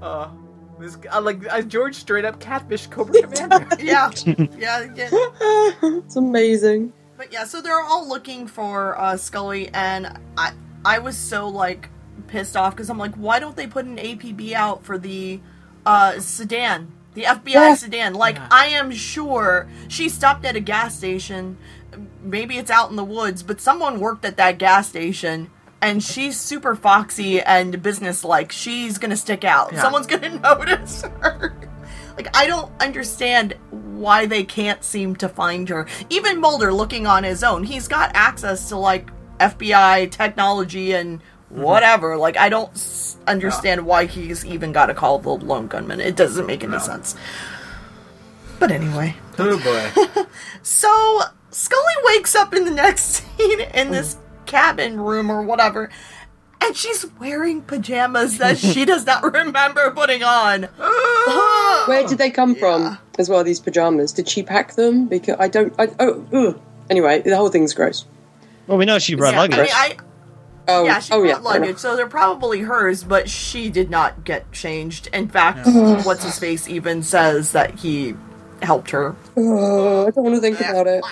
uh, this, uh, like uh, George straight up catfish Cobra Commander. Yeah, yeah, yeah. it's amazing. But yeah, so they're all looking for uh, Scully, and I I was so like pissed off because I'm like, why don't they put an APB out for the uh, sedan, the FBI Yeah. sedan? Like, Yeah. I am sure she stopped at a gas station. Maybe it's out in the woods, but someone worked at that gas station. And she's super foxy and businesslike. She's gonna stick out. Yeah. Someone's gonna notice her. Like, I don't understand why they can't seem to find her. Even Mulder looking on his own, he's got access to, like, FBI technology and mm-hmm. whatever. Like, I don't s- understand why he's even got to call the lone gunman. It doesn't make any No. sense. But anyway. oh boy. So, Scully wakes up in the next scene in this mm. cabin room or whatever. And she's wearing pajamas that she does not remember putting on. Where did they come Yeah. from as well? These pajamas? Did she pack them? Because I don't. I, oh, ugh. anyway, the whole thing's gross. Well, we know she brought Yeah, luggage. I mean, I, Oh, yeah, she oh brought yeah. luggage, so they're probably hers, but she did not get changed. In fact, what's his face even says that he helped her. Oh, I don't want to think about it.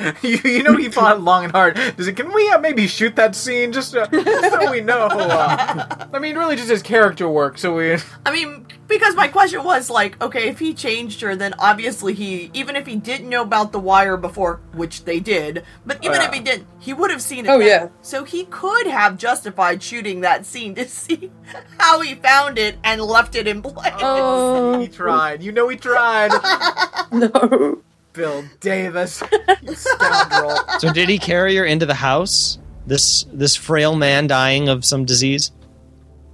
you, you know he fought long and hard. Does it? Can we uh, maybe shoot that scene just, uh, just so we know? Uh, I mean, really, just his character work. So we. I mean, because my question was like, okay, if he changed her, then obviously he, even if he didn't know about the wire before, which they did, but even yeah. if he didn't, he would have seen it. Oh, then. yeah. So he could have justified shooting that scene to see how he found it and left it in place. Oh He tried. You know he tried. no! Bill Davis, you scoundrel. so did he carry her into the house? This this frail man dying of some disease?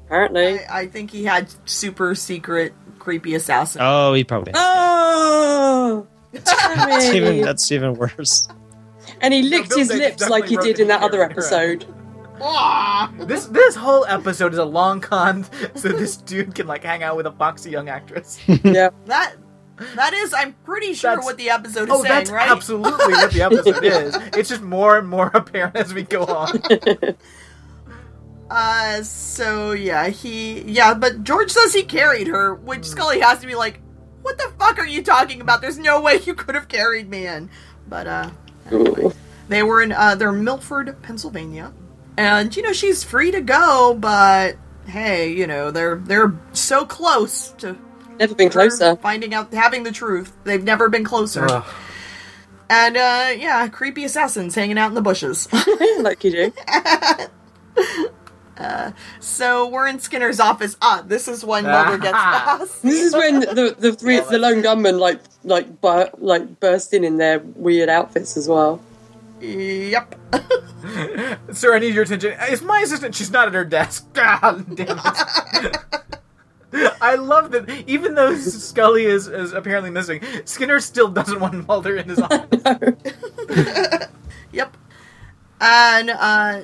Apparently. I, I think he had super secret creepy assassin. Oh, he probably. Oh, That's even that's even worse. and he licked Bill his lips like he did in that other episode. Ah! This this whole episode is a long con, so this dude can like hang out with a foxy young actress. yeah. That that is, I'm pretty sure That's- what the episode is Oh, saying, that's right? absolutely what the episode is. It's just more and more apparent as we go on. Uh, so yeah, he yeah, but George says he carried her, which Scully has to be like, "What the fuck are you talking about? There's no way you could have carried me in." But uh, Ooh. they were in uh, they're Milford, Pennsylvania, and you know she's free to go, but hey, you know they're they're so close to Never been closer. finding out having the truth. They've never been closer, Ugh. and uh, yeah, creepy assassins hanging out in the bushes. like you do. Uh, so we're in Skinner's office. Ah, this is when Mulder gets asked. This is when the the three the lone gunmen like like bur- like burst in in their weird outfits as well. Yep. Sir, I need your attention. Is my assistant? She's not at her desk. God damn it. I love that even though Scully is, is apparently missing, Skinner still doesn't want Mulder in his office. Yep. And uh,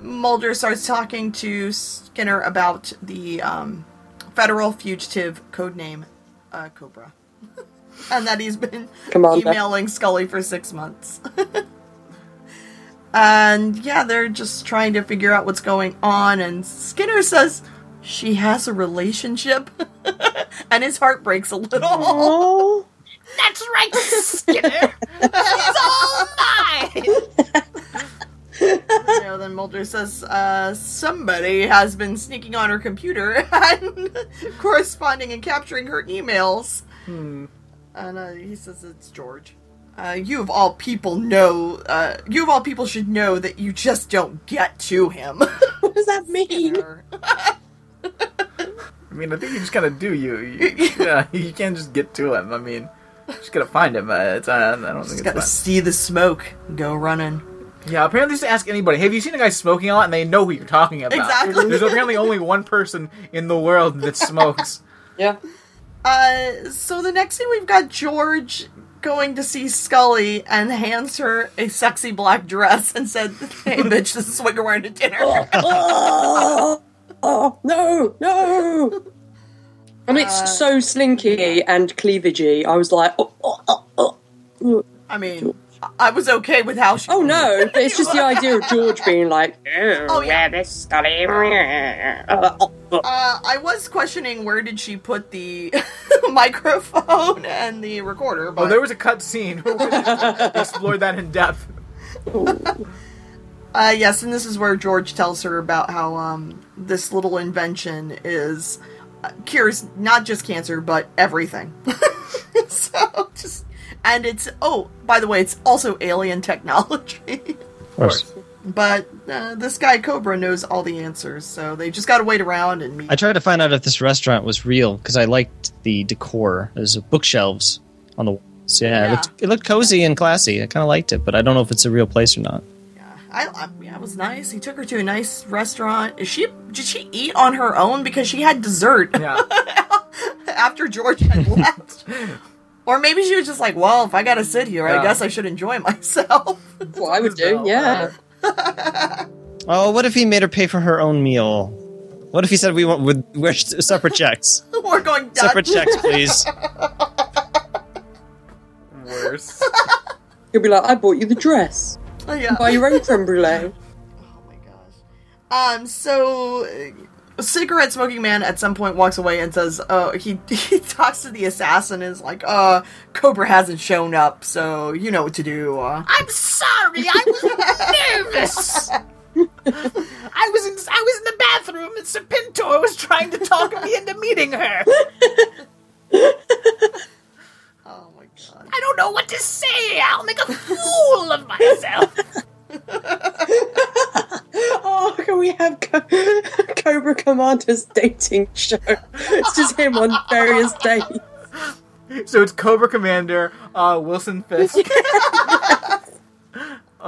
Mulder starts talking to Skinner about the um, federal fugitive codename uh, Cobra. and that he's been Commander. emailing Scully for six months. and yeah, they're just trying to figure out what's going on. And Skinner says she has a relationship. and his heart breaks a little. Oh, That's right, Skinner. She's all mine. you know, then Mulder says, uh, somebody has been sneaking on her computer and corresponding and capturing her emails. Hmm. And uh, he says it's George. Uh, you of all people know, uh, you of all people should know that you just don't get to him. what does that mean? I mean, I think you just gotta do you. you yeah, you can't just get to him. I mean, you just gotta find him. Uh, it's, I, I don't think just it's gotta fun. see the smoke, go running. Yeah, apparently just ask anybody. Have you seen a guy smoking a lot? And they know who you're talking about. Exactly. There's apparently only one person in the world that smokes. Yeah. Uh, so the next thing we've got George going to see Scully and hands her a sexy black dress and said, "Hey, bitch, this is what you're wearing to dinner." oh, no, no. And it's so slinky and cleavagey. I was like, oh, oh, oh, oh. I mean, I was okay with how she. oh no, but it's just the idea of George being like, oh, Oh, yeah. yeah, this Scully. Uh. Uh, I was questioning where did she put the microphone and the recorder, but Oh, there was a cut scene. We explored that in depth. Uh, yes, and this is where George tells her about how um, this little invention is uh, cures not just cancer but everything. so just and it's oh by the way, it's also alien technology. Of course. but uh, this guy Cobra knows all the answers, so they just got to wait around and meet. I tried to find out if this restaurant was real because I liked the decor. There's bookshelves on the walls. Yeah, Yeah. It, looked, it looked cozy and classy. I kind of liked it, but I don't know if it's a real place or not. I, I yeah, it was nice. He took her to a nice restaurant. Is she did she eat on her own because she had dessert Yeah. after George had left? or maybe she was just like, "Well, if I gotta sit here, Yeah. I guess I should enjoy myself." That's what I would do, yeah. Oh, what if he made her pay for her own meal? What if he said we want would wish separate checks? We're going Dutch. Separate checks, please. Worse. He'll be like, I bought you the dress. Oh, yeah. Buy your own creme brulee. Oh my gosh. Um. So, cigarette smoking man at some point walks away and says, "Oh, he he talks to the assassin and is like, uh, Cobra hasn't shown up, so you know what to do." Uh, I'm sorry. I was nervous. I was in I was in the bathroom and Serpentor was trying to talk me into meeting her. My god. I don't know what to say. I'll make a fool of myself. Oh, can we have Co- Cobra Commander's dating show? It's just him on various dates. So it's Cobra Commander, uh, Wilson Fisk.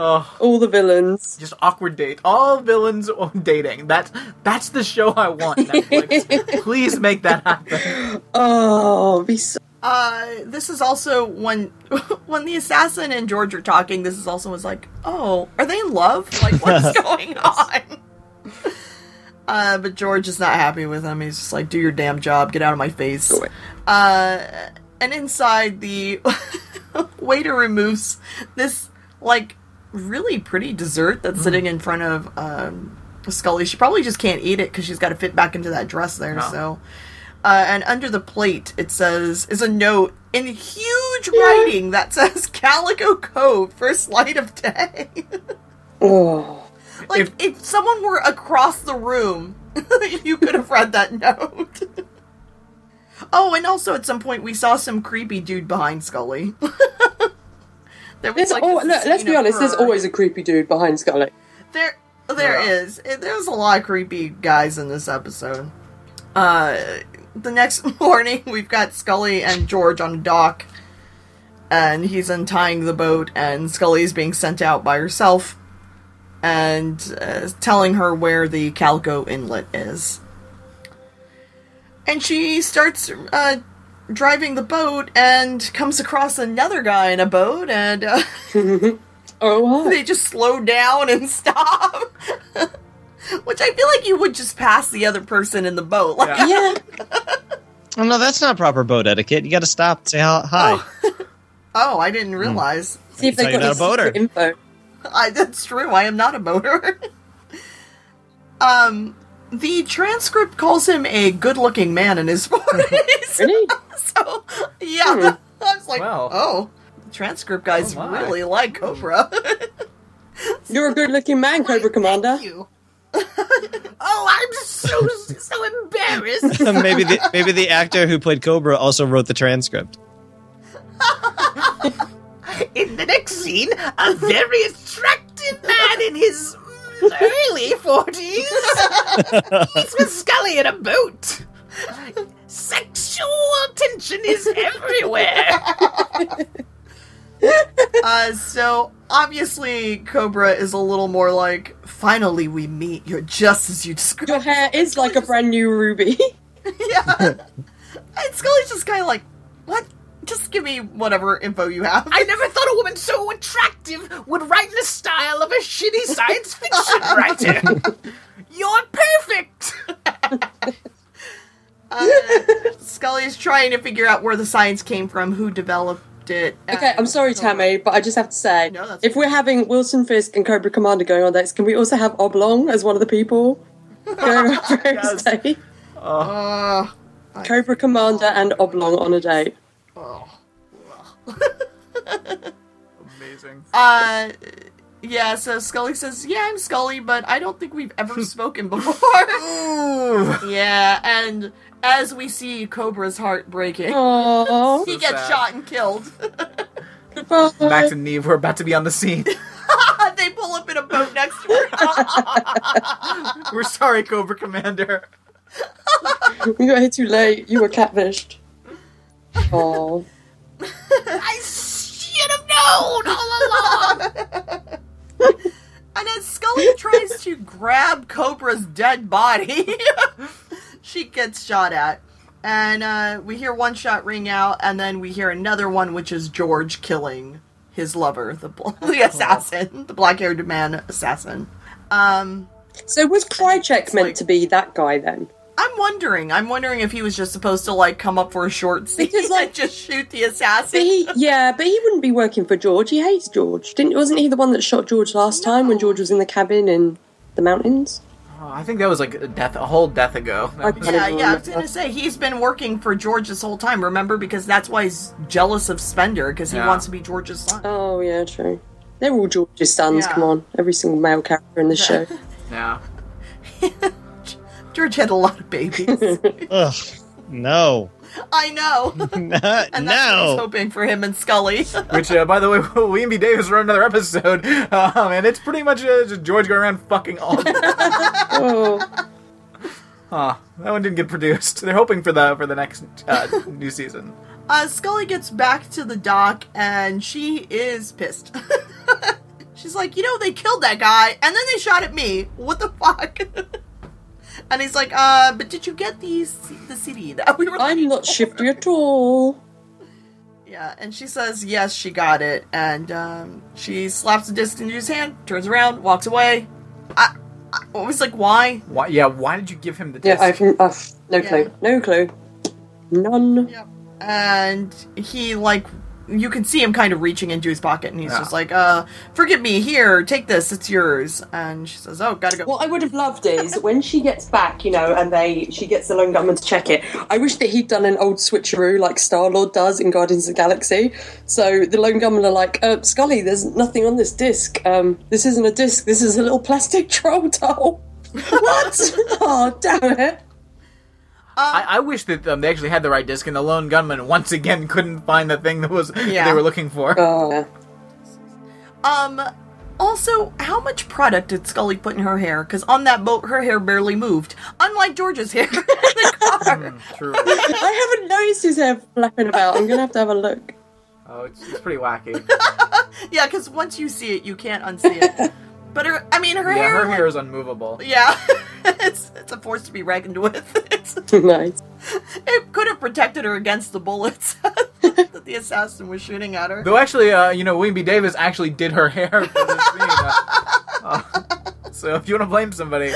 Oh, All the villains. just awkward date. All villains on dating. That's that's the show I want. Netflix. Please make that happen. Oh, be so. Uh, this is also when when the assassin and George are talking. This is also was like, oh, are they in love? Like, what's going on? Uh, but George is not happy with him. He's just like, do your damn job, get out of my face. Uh, and inside the waiter removes this like really pretty dessert that's sitting in front of um, Scully. She probably just can't eat it because she's got to fit back into that dress there. Oh. So, uh, and under the plate it says is a note in huge writing that says Calico Cove first light of day. Oh. like If- if, someone were across the room, you could have read that note. oh, and also at some point we saw some creepy dude behind Scully. there There's like, al- this look, let's be honest, there's always a creepy dude behind Scully. there There Yeah. is. There's a lot of creepy guys in this episode. Uh, the next morning, we've got Scully and George on a dock, and he's untying the boat, and Scully's being sent out by herself, and uh, telling her where the Calico Inlet is. And she starts uh, driving the boat and comes across another guy in a boat, and uh, Oh, they just slow down and stop. Which I feel like you would just pass the other person in the boat. Like, Yeah. Yeah. Oh no, that's not proper boat etiquette. You got to stop, say hi. hi. oh, I didn't realize. See if they got not a boater. secret info. I, that's true. I am not a boater. um, the transcript calls him a good-looking man in his forties. Really? so, yeah, I was like, Wow. oh, the transcript guys Oh, really like Cobra. You're a good-looking man, Cobra Commander. Thank you. Oh, I'm so so embarrassed. maybe the maybe the actor who played Cobra also wrote the transcript. In the next scene, a very attractive man in his early 40s. He's with Scully in a boat. Sexual tension is everywhere. Uh, so obviously Cobra is a little more like, finally we meet. You're just as you described. Your hair is like a brand new ruby. yeah. And Scully's just kind of like, what? Just give me whatever info you have. I never thought a woman so attractive would write in the style of a shitty science fiction writer. You're perfect. Uh, Scully's trying to figure out where the science came from, who developed it. Okay, I'm sorry, Tammy, but I just have to say, No, that's if we're having Wilson Fisk and Cobra Commander going on dates, can we also have Oblong as one of the people going on various Yes. dates? Uh, Cobra Commander and Oblong on a date. oh. Amazing. Uh, yeah, so Scully says, yeah, I'm Scully, but I don't think we've ever spoken before. Ooh. yeah, and as we see Cobra's heart breaking, Aww. he So gets sad. shot and killed. Goodbye. Max and Neve, we're about to be on the scene. they pull up in a boat next to her. we're sorry, Cobra Commander. You got here too late. You were catfished. Oh. I should have known all along. and as Scully tries to grab Cobra's dead body, she gets shot at. And uh, we hear one shot ring out, and then we hear another one, which is George killing his lover, the bl- the assassin, the black-haired man assassin. Um, So was Krycek meant like- to be that guy then? I'm wondering. I'm wondering if he was just supposed to like come up for a short scene Because, like- and just shoot the But assassin. he, yeah, but he wouldn't be working for George. He hates George. Didn't wasn't he the one that shot George last time when George was in the cabin in the mountains? Oh, I think that was like a death, a whole death ago. That I was- can't Yeah, yeah, I was gonna say he's been working for George this whole time. Remember, because that's why he's jealous of Spender because he Yeah. wants to be George's son. Oh yeah, true. They're all George's sons. Yeah. Come on, every single male character in this show. yeah. George had a lot of babies. Ugh, no, I know, and that's what he's no. hoping for him and Scully. Which, uh, by the way, William B. Davis wrote another episode, um, and it's pretty much uh, just George going around fucking all. oh, Huh. That one didn't get produced. They're hoping for the for the next uh, new season. Uh, Scully gets back to the dock and she is pissed. She's like, you know, they killed that guy and then they shot at me. What the fuck? And he's like, uh, but did you get these the CD that we were? I'm not for?" shifty at all. Yeah, and she says yes, she got it, and um, she slaps the disc into his hand, turns around, walks away. I, I I was like, why? Why? Yeah. Why did you give him the Yeah, disc? I've, I've no Yeah. clue. No clue. None. and he like you can see him kind of reaching into his pocket and he's Yeah. just like uh forgive me here take this it's yours and she says oh gotta go What I would have loved is when she gets back, you know, and they she gets the lone gunman to check it. I wish that he'd done an old switcheroo like Star Lord does in Guardians of the Galaxy. So the lone gunman are like, uh, Scully, there's nothing on this disc. Um, this isn't a disc. This is a little plastic troll doll. what? oh, damn it! I, I wish that um, they actually had the right disc, and the lone gunman once again couldn't find the thing that was Yeah. they were looking for. Oh, um Also, how much product did Scully put in her hair? Because on that boat, her hair barely moved. Unlike George's hair in the car. True. I haven't noticed his hair flapping about. I'm gonna have to have a look. Oh, it's, it's pretty wacky. yeah, because once you see it, you can't unsee it. But her, I mean, her yeah, hair. her hair is unmovable. Yeah, it's it's a force to be reckoned with. It's, nice. it could have protected her against the bullets that the assassin was shooting at her. Though actually, uh, you know, William B. Davis actually did her hair for this scene. Uh, uh, so if you want to blame somebody,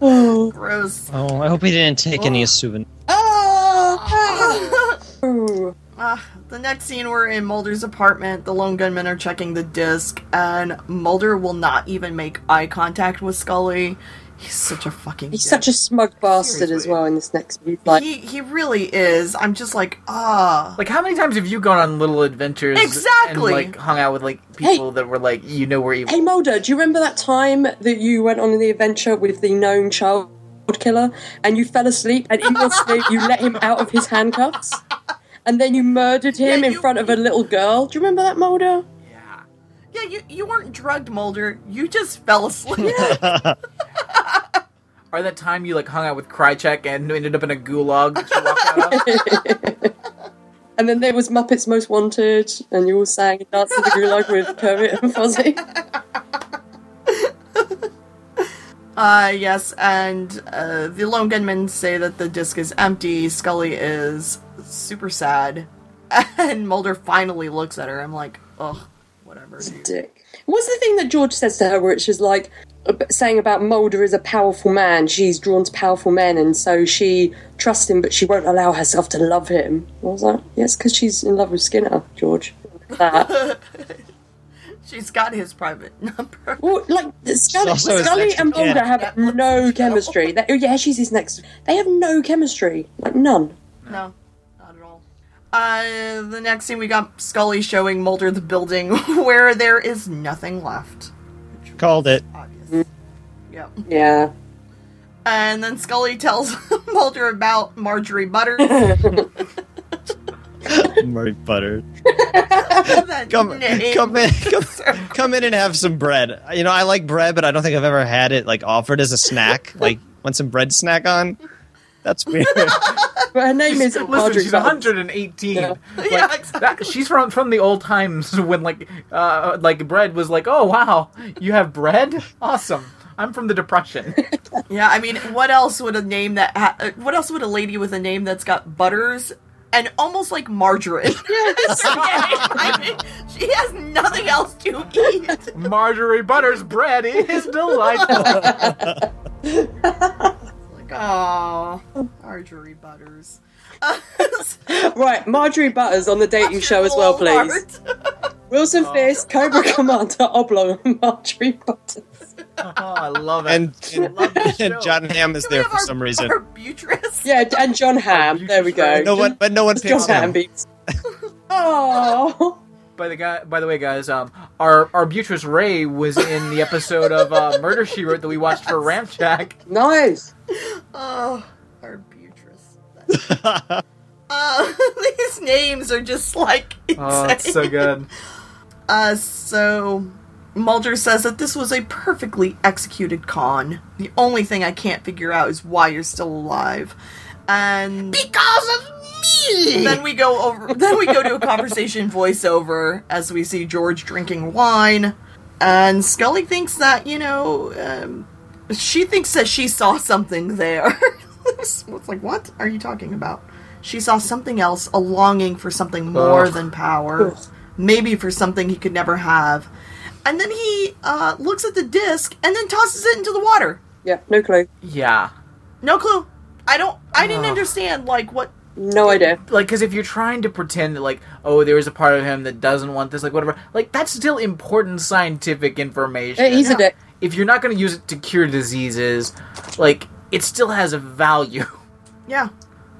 Oh. Gross. Oh, I hope he didn't take any as souvenir. Oh. oh. Uh, the next scene, we're in Mulder's apartment. The lone gunmen are checking the disc, and Mulder will not even make eye contact with Scully. He's such a fucking. He's dick. such a smug bastard as well in this next movie. Like, he he really is. I'm just like ah. like how many times have you gone on little adventures Exactly. and like hung out with like people that were like you know were evil? hey Mulder, do you remember that time that you went on the adventure with the known child killer and you fell asleep and in your sleep you let him out of his handcuffs? And then you murdered him Yeah, in you- front of a little girl. Do you remember that, Mulder? yeah. Yeah, you you weren't drugged, Mulder. You just fell asleep. Or that time you like hung out with Krycek and ended up in a gulag that you walked out of? And then there was Muppets Most Wanted, and you all sang and danced to the gulag with Kermit and Fozzie. Uh, yes, and uh, the lone gunmen say that the disc is empty. Scully is super sad, and Mulder finally looks at her. I'm like, ugh, whatever. Dude. Dick. What's the thing that George says to her, which is like saying about Mulder is a powerful man. She's drawn to powerful men, and so she trusts him, but she won't allow herself to love him. What was that? Yes, because she's in love with Skinner, George. That. She's got his private number. Well, like Scully, Scully and of kin. Mulder have Netflix no chemistry. They, oh, yeah, she's his next. They have no chemistry, like none. No, not at all. Uh, the next scene we got Scully showing Mulder the building where there is nothing left. Called it. Obvious. Yep. Yeah. And then Scully tells Mulder about Marjorie Butters. Murray butter. Come, name. come in, come, come in and have some bread. You know, I like bread, but I don't think I've ever had it like offered as a snack. Like, want some bread snack on? That's weird. But her name is Listen, Marjorie she's Butters. 118. Yeah. Like, Yeah, that- she's from from the old times when like uh like bread was like, oh wow, you have bread, awesome. I'm from the depression. Yeah, I mean, what else would a name that ha- uh, what else would a lady with a name that's got butters and almost like margarine? Yes. I mean, she has nothing else to eat. Marjorie Butters bread is delightful. Like, oh, Marjorie Butters. Right, Marjorie Butters on the dating show as well, please. Walmart. Wilson oh, Fisk, Cobra Commander Oblong, and Marjorie Butters. oh, I love it. and and, love and. Jon Hamm is Do we there have for our- some reason. Our Butress. Yeah, and Jon Hamm. There we go. No one, but no one John picks Hamm him. beats. Oh, By the guy, by the way, guys, um, our our Beatrice Ray was in the episode of uh, Murder She Wrote that we watched for Ramjack. nice. Oh, our Butress. Uh, these names are just like insane. Oh, it's so good. Uh, so Mulder says that this was a perfectly executed con. The only thing I can't figure out is why you're still alive. And Because of me! Then we go over. Then we go to a conversation voiceover as we see George drinking wine, and Scully thinks that you know, um, she thinks that she saw something there. it's like, what are you talking about? She saw something else, a longing for something more Ugh. than power, maybe for something he could never have. And then he uh, looks at the disc and then tosses it into the water. Yeah, no clue. Yeah, No clue. I don't. I didn't Ugh. understand like what No idea. like because if you're trying to pretend that like oh there is a part of him that doesn't want this like whatever like that's still important scientific information. Yeah, he's a dick. if you're not going to use it to cure diseases, like it still has a value. Yeah.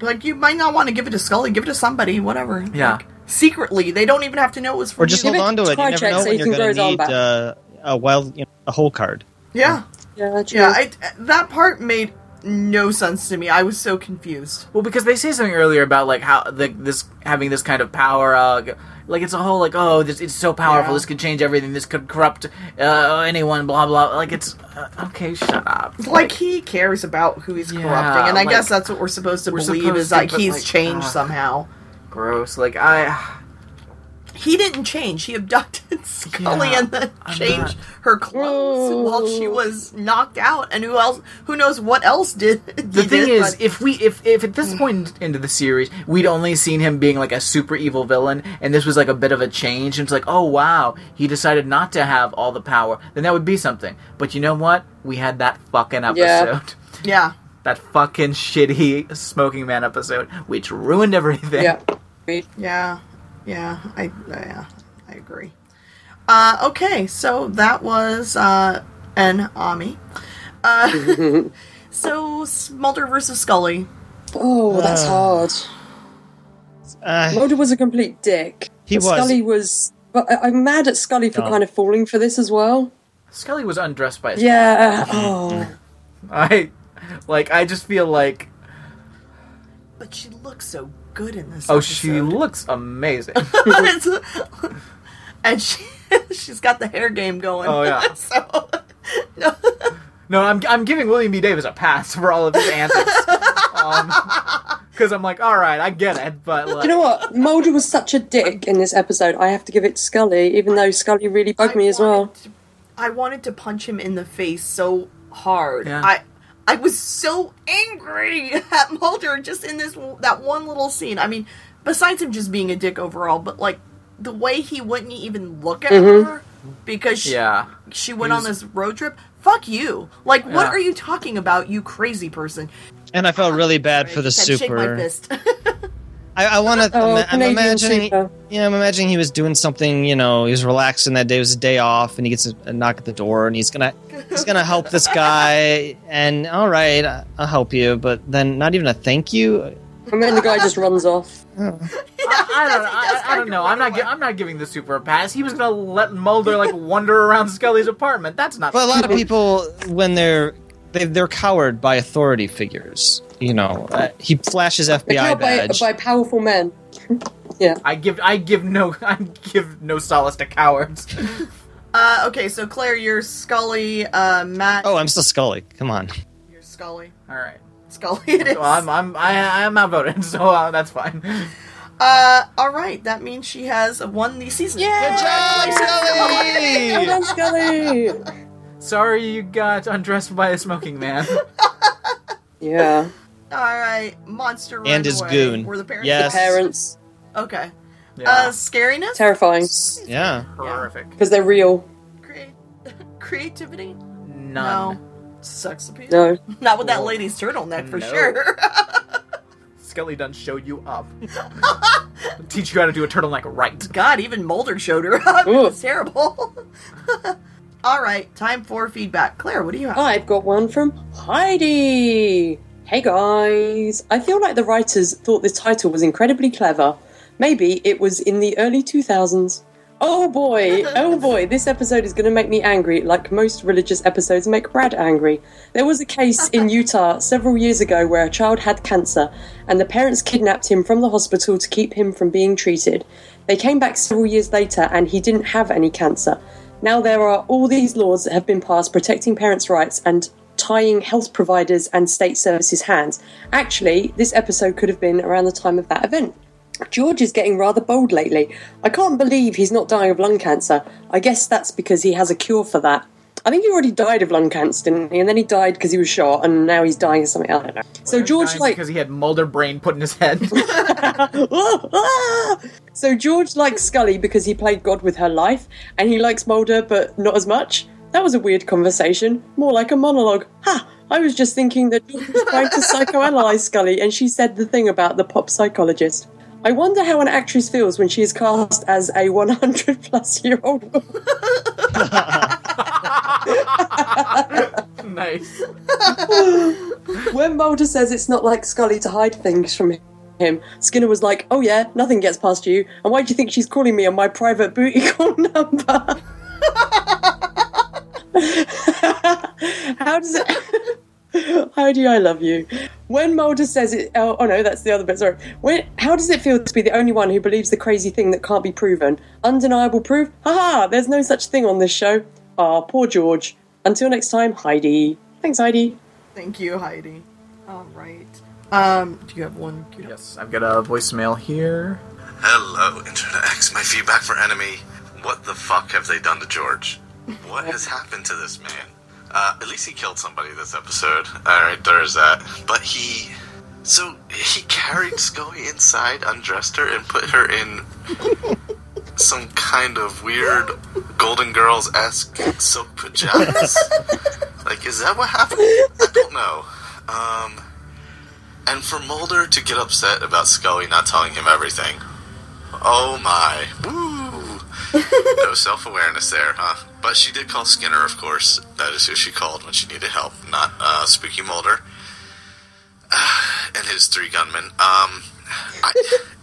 Like you might not want to give it to Scully, give it to somebody, whatever. Yeah. Like, secretly, they don't even have to know it was for Or just you. Hold it on to it. You never know so when he you're can going grow his to need uh, a wild, you know, a whole card. Yeah. Yeah, true. Yeah, I, that part made no sense to me. I was so confused. Well, because they say something earlier about like how the, this having this kind of power, uh, like it's a whole like oh this it's so powerful. Yeah. This could change everything. This could corrupt uh, anyone. Blah blah. Like it's uh, okay. Shut up. Like he cares about who he's Yeah, corrupting, and I like- guess that's what we're supposed to We're believe supposed is to, like he's like, changed somehow. gross. Like I. He didn't change. He abducted Scully Yeah, and then changed not- her clothes while she was knocked out. And who else? Who knows what else did? The he thing did, is, but- if we if if at this point into the series we'd only seen him being like a super evil villain, and this was like a bit of a change, and it's like, oh wow, he decided not to have all the power, then that would be something. But you know what? We had that fucking episode. Yeah. yeah, That fucking shitty Smoking Man episode, which ruined everything. Yeah. yeah, yeah. I yeah, I agree. Uh, okay, so that was uh, En Ami. Uh, so Mulder versus Scully. Oh, that's Uh, hard. Uh, Mulder was a complete dick. He was. Scully was. But I- I'm mad at Scully for Oh. kind of falling for this as well. Scully was undressed by his Yeah. Oh. I like I just feel like But she looks so good in this. oh she looks amazing. and she she's got the hair game going. Oh, yeah. so no. No, I'm I'm giving William B. Davis a pass for all of his antics. Um, because I'm like, all right, I get it, but like, You know what? Mulder was such a dick in this episode. I have to give it to Scully, even though Scully really bugged I me as well. to- I wanted to punch him in the face so hard. Yeah. I I was so angry at Mulder just in this that one little scene. I mean, besides him just being a dick overall, but like the way he wouldn't even look at mm-hmm. her because she, yeah, she went He on this road trip. Fuck you! Like, what Yeah. are you talking about, you crazy person? and I felt really bad for the Said, Shake my super. fist. I, I want to. Oh, I'm Canadian imagining. super. Yeah, I'm imagining he was doing something. You know, he was relaxing that day. It was a day off, and he gets a, a knock at the door, and he's gonna he's gonna help this guy. And all right, I- I'll help you, but then not even a thank you. And then the guy just runs off. Oh. I, I don't, does I, I don't know. I'm not, gi- I'm not giving the super a pass. He was gonna let Mulder like wander around Scully's apartment. That's not. But a lot of people, when they're they, they're cowered by authority figures. You know, uh, he flashes They're FBI held by, badge. by powerful men. yeah. I give, I give no, I give no solace to cowards. uh, okay, so Claire, you're Scully. Uh, Matt, oh, I'm still Scully. Come on. you're Scully. All right. Scully, it is. Well, I'm, I'm, I, I'm outvoted, so uh, that's fine. Uh, all right. That means she has won the season. Well done, Scully! Sorry you got undressed by a smoking man. Yeah. All right, monster run And his away. goon. Were the parents? Yes. Parents. Okay. Yeah. Uh, scariness. Terrifying. Yeah. Horrific. Because they're real. Create- creativity. None. No. Sex appeal. No. Not with that lady's turtleneck for No. sure. Scully done showed you up. Teach you how to do a turtleneck right. God, even Mulder showed her up. It was terrible. All right, time for feedback. Claire, what do you have? I've got one from Heidi. Hey guys. I feel like the writers thought this title was incredibly clever. Maybe it was in the early 2000s. Oh boy, oh boy, this episode is going to make me angry, like most religious episodes make Brad angry. There was a case in Utah several years ago where a child had cancer, and the parents kidnapped him from the hospital to keep him from being treated. They came back several years later, and he didn't have any cancer. Now there are all these laws that have been passed protecting parents' rights and tying health providers and state services' hands. Actually, this episode could have been around the time of that event. George is getting rather bold lately. I can't believe he's not dying of lung cancer. I guess that's because he has a cure for that. I think he already died of lung cancer, didn't he? And then he died because he was shot, and now he's dying of something. I don't know. So George, Dying like, because he had Mulder brain put in his head. so George likes Scully because he played God with her life, and he likes Mulder, but not as much. That was a weird conversation, more like a monologue. Ha! I was just thinking that George was trying to psychoanalyze Scully, and she said the thing about the pop psychologist. I wonder how an actress feels when she is cast as a 100 plus year old woman. nice. When Mulder says it's not like Scully to hide things from him, Skinner was like, "Oh yeah, nothing gets past you." And why do you think she's calling me on my private booty call number? How does it? Heidi, I love you. When Mulder says it, oh, oh no, that's the other bit. Sorry. When, how does it feel to be the only one who believes the crazy thing that can't be proven? Undeniable proof? Haha! There's no such thing on this show. Ah, poor George. Until next time, Heidi. Thanks, Heidi. Thank you, Heidi. All right. Um, do you have one? queued up? Yes, I've got a voicemail here. Hello, Intro to X. My feedback for En Ami. What the fuck have they done to George? What has happened to this man? Uh, at least he killed somebody this episode. Alright, there's that. But he. So, he carried Scully inside, undressed her, and put her in some kind of weird Golden Girls esque silk pajamas? like, is that what happened? I don't know. Um. And for Mulder to get upset about Scully not telling him everything. Oh my. Woo! no self awareness there, huh? But she did call Skinner, of course. That is who she called when she needed help, not uh, Spooky Mulder. and his three gunmen. Um, I,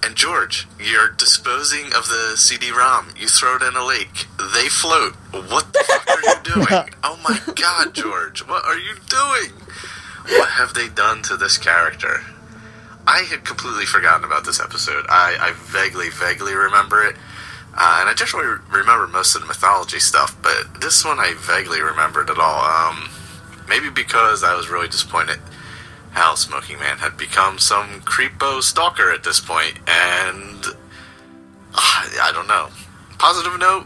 and George, you're disposing of the CD-ROM. You throw it in a lake. They float. What the fuck are you doing? Oh my god, George, what are you doing? What have they done to this character? I had completely forgotten about this episode. I, I vaguely, vaguely remember it. Uh, and I re- remember most of the mythology stuff, but this one I vaguely remembered at all. Um, maybe because I was really disappointed how Smoking Man had become some creepo stalker at this point, and uh, I don't know. Positive note: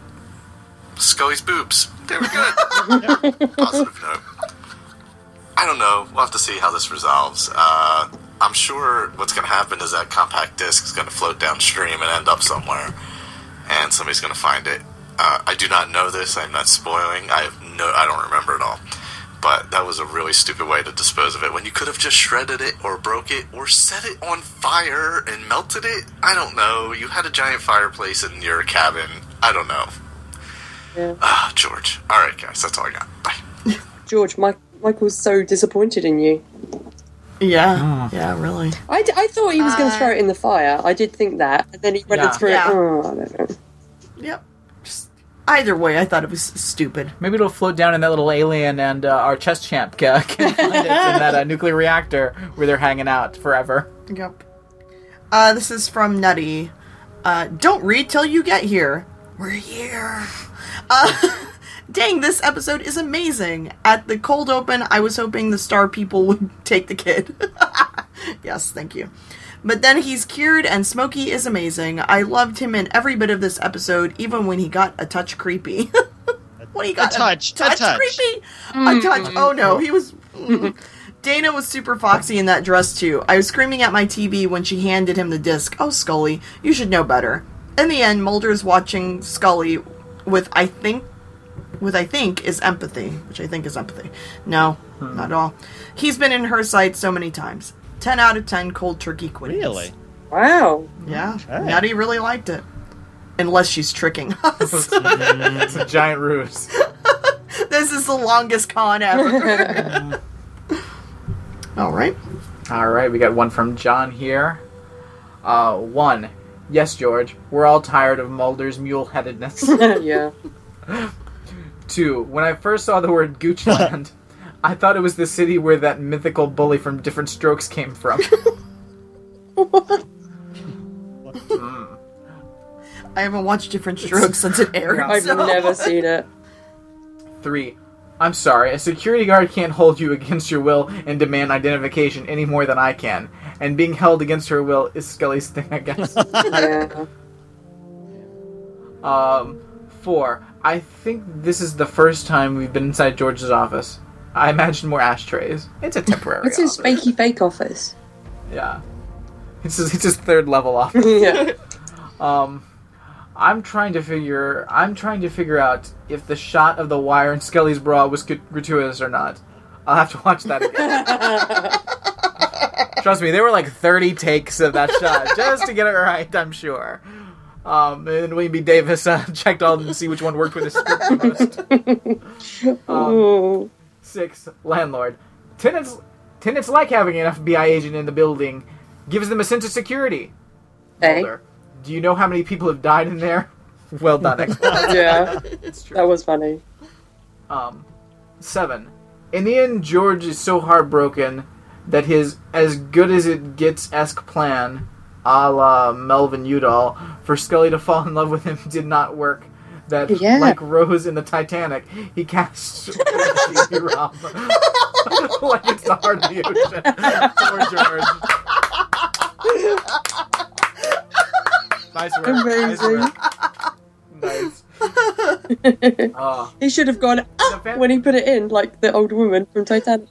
Scully's boobs. They were good. Positive note. I don't know. We'll have to see how this resolves. Uh, I'm sure what's going to happen is that compact disc is going to float downstream and end up somewhere, and somebody's going to find it. Uh, I do not know this. I'm not spoiling. I have no. I don't remember it all. But that was a really stupid way to dispose of it when you could have just shredded it or broke it or set it on fire and melted it. I don't know. You had a giant fireplace in your cabin. I don't know. Yeah. Ah, George. All right, guys. That's all I got. Bye. George, Mike, Michael's so disappointed in you. Yeah. Yeah, really. I, d- I thought he was going to Uh, throw it in the fire. I did think that. And then he went Yeah. and threw Yeah. it. Oh, I don't know. Yep. Either way, I thought it was stupid. Maybe it'll float down in that little alien, and uh, our chess champ can find it in that uh, nuclear reactor where they're hanging out forever. Yep. Uh, this is from Nutty. Uh, don't read till you get here. We're here. Uh, dang, this episode is amazing. At the cold open, I was hoping the star people would take the kid. yes, thank you. But then he's cured, and Smokey is amazing. I loved him in every bit of this episode, even when he got a touch creepy. when he got A touch, a touch. creepy, a mm-hmm. touch. Oh no, he was. Dana was super foxy in that dress too. I was screaming at my TV when she handed him the disc. Oh, Scully, you should know better. In the end, Mulder's watching Scully with I think with I think is empathy, which I think is empathy. No, hmm. not at all. He's been in her sight so many times. Ten out of ten cold turkey quitting. Really? Wow. Yeah, Okay. Natty really liked it. Unless she's tricking us. It's a giant ruse. this is the longest con ever. all right. All right, we got one from John here. Uh, one. Yes, George, we're all tired of Mulder's mule-headedness. yeah. Two. When I first saw the word Goochland, I thought it was the city where that mythical bully from Diff'rent Strokes came from. I haven't watched Diff'rent Strokes since it aired. I've so- never seen it. Three. I'm sorry, a security guard can't hold you against your will and demand identification any more than I can. And being held against her will is Scully's thing, I guess. Yeah. um, four. I think this is the first time we've been inside George's office. I imagine more ashtrays. It's a temporary. It's his office. fake office? Yeah. It's his, it's his third level office. yeah. Um, I'm trying to figure. I'm trying to figure out if the shot of the wire in Scully's bra was gratuitous or not. I'll have to watch that again. Trust me, there were like 30 takes of that shot just to get it right. I'm sure. Um, and William B. Davis uh, checked all of them to see which one worked with his script the most. Oh. Six, landlord. Tenants, tenants like having an FBI agent in the building. Gives them a sense of security. Hey. Mulder, Do you know how many people have died in there? Well done, X. Yeah. it's true. That was funny. Um, seven. in the end, George is so heartbroken that his as good as it gets esque plan, a la Melvin Udall, for Scully to fall in love with him did not work. That, Yeah. like Rose in the Titanic, he casts like it's the heart of the ocean. Poor George. nice work. Amazing. Nice work. Nice. Oh. he should have gone ah, fan- when he put it in, like the old woman from Titanic.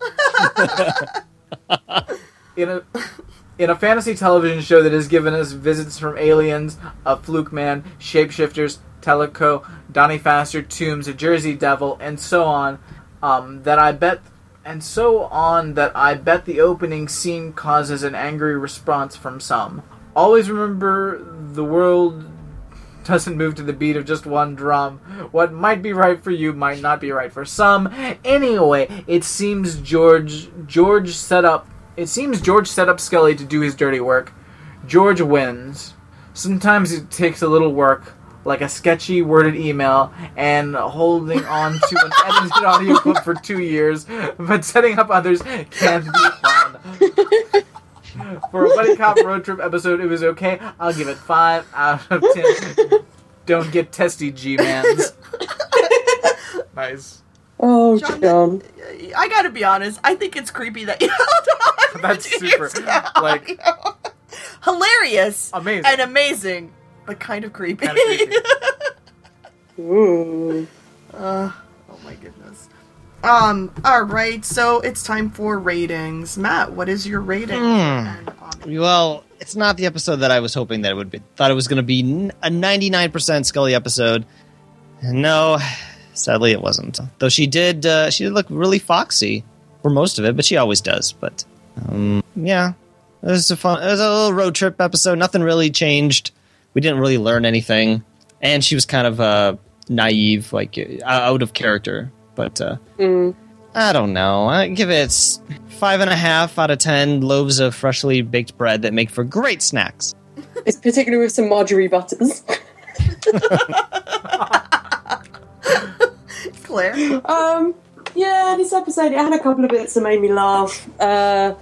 in a in a fantasy television show that has given us visits from aliens, a fluke man, shapeshifters, Teliko, Donnie Pfaster, Tooms, a Jersey Devil, and so on. Um, that I bet, and so on. That I bet the opening scene causes an angry response from some. Always remember the world doesn't move to the beat of just one drum. What might be right for you might not be right for some. Anyway, it seems George George set up it seems George set up Scully to do his dirty work. George wins. Sometimes it takes a little work, like a sketchy worded email and holding on to an edited audio clip for two years, but setting up others can be fun. For a buddy cop road trip episode, it was okay. I'll give it five out of ten. Don't get testy, G-mans. nice. Oh, John, John. Uh, I gotta be honest. I think it's creepy that you held on. That's super. Like, hilarious amazing. and amazing, but kind of creepy. Kinda creepy. Ooh. Uh, oh my goodness. Um. All right. So it's time for ratings. Matt, what is your rating? And, um, Well, it's not the episode that I was hoping that it would be. Thought it was going to be a 99% Scully episode. No, sadly it wasn't. Though she did, uh, she did look really foxy for most of it, but she always does. But um, yeah, it was a fun. It was a little road trip episode. Nothing really changed. We didn't really learn anything, and she was kind of uh, naive, like uh, out of character. But uh, Mm. I don't know. I give it five and a half out of ten loaves of freshly baked bread that make for great snacks. It's particularly with some Marjorie butters. Claire. Um, yeah, this episode it had a couple of bits that made me laugh. Uh,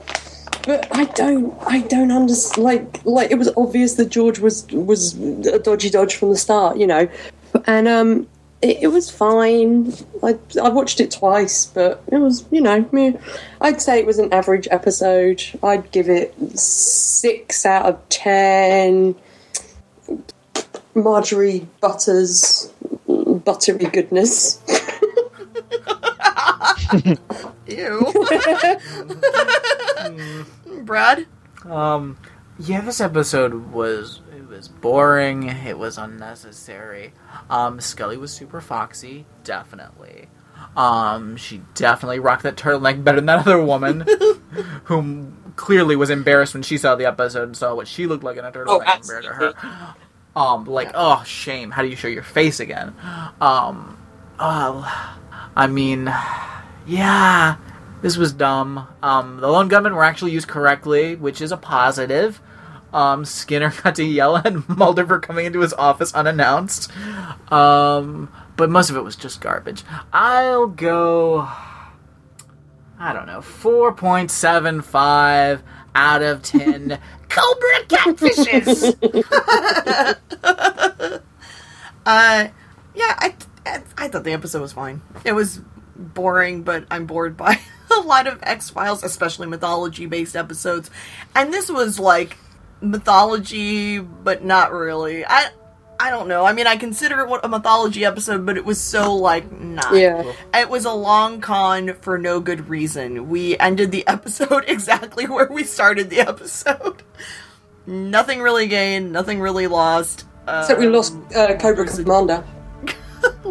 but I don't, I don't understand. Like, like it was obvious that George was was a dodgy dodge from the start, you know. And um, it, it was fine. I I watched it twice, but it was, you know, meh. I'd say it was an average episode. I'd give it six out of ten. Marjorie Butters, buttery goodness. Ew. Brad. Um, yeah, this episode was it was boring. It was unnecessary. Um, Scully was super foxy, definitely. Um, she definitely rocked that turtleneck better than that other woman, whom clearly was embarrassed when she saw the episode and saw what she looked like in a turtleneck compared to her. Um, like, oh, shame. How do you show your face again? Um, uh, I mean, yeah, this was dumb. Um, the lone gunmen were actually used correctly, which is a positive. Um, Skinner got to yell at Mulder for coming into his office unannounced. Um, but most of it was just garbage. I'll go. I don't know, 4.75 out of 10 Cobra Catfishes! Uh, yeah, I, I I thought the episode was fine. It was boring, but I'm bored by a lot of X Files, especially mythology based episodes. And this was like mythology, but not really. I I don't know. I mean, I consider it a mythology episode, but it was so like not. Yeah. It was a long con for no good reason. We ended the episode exactly where we started the episode. Nothing really gained, nothing really lost. Except we Um, lost uh, Cobra Commander.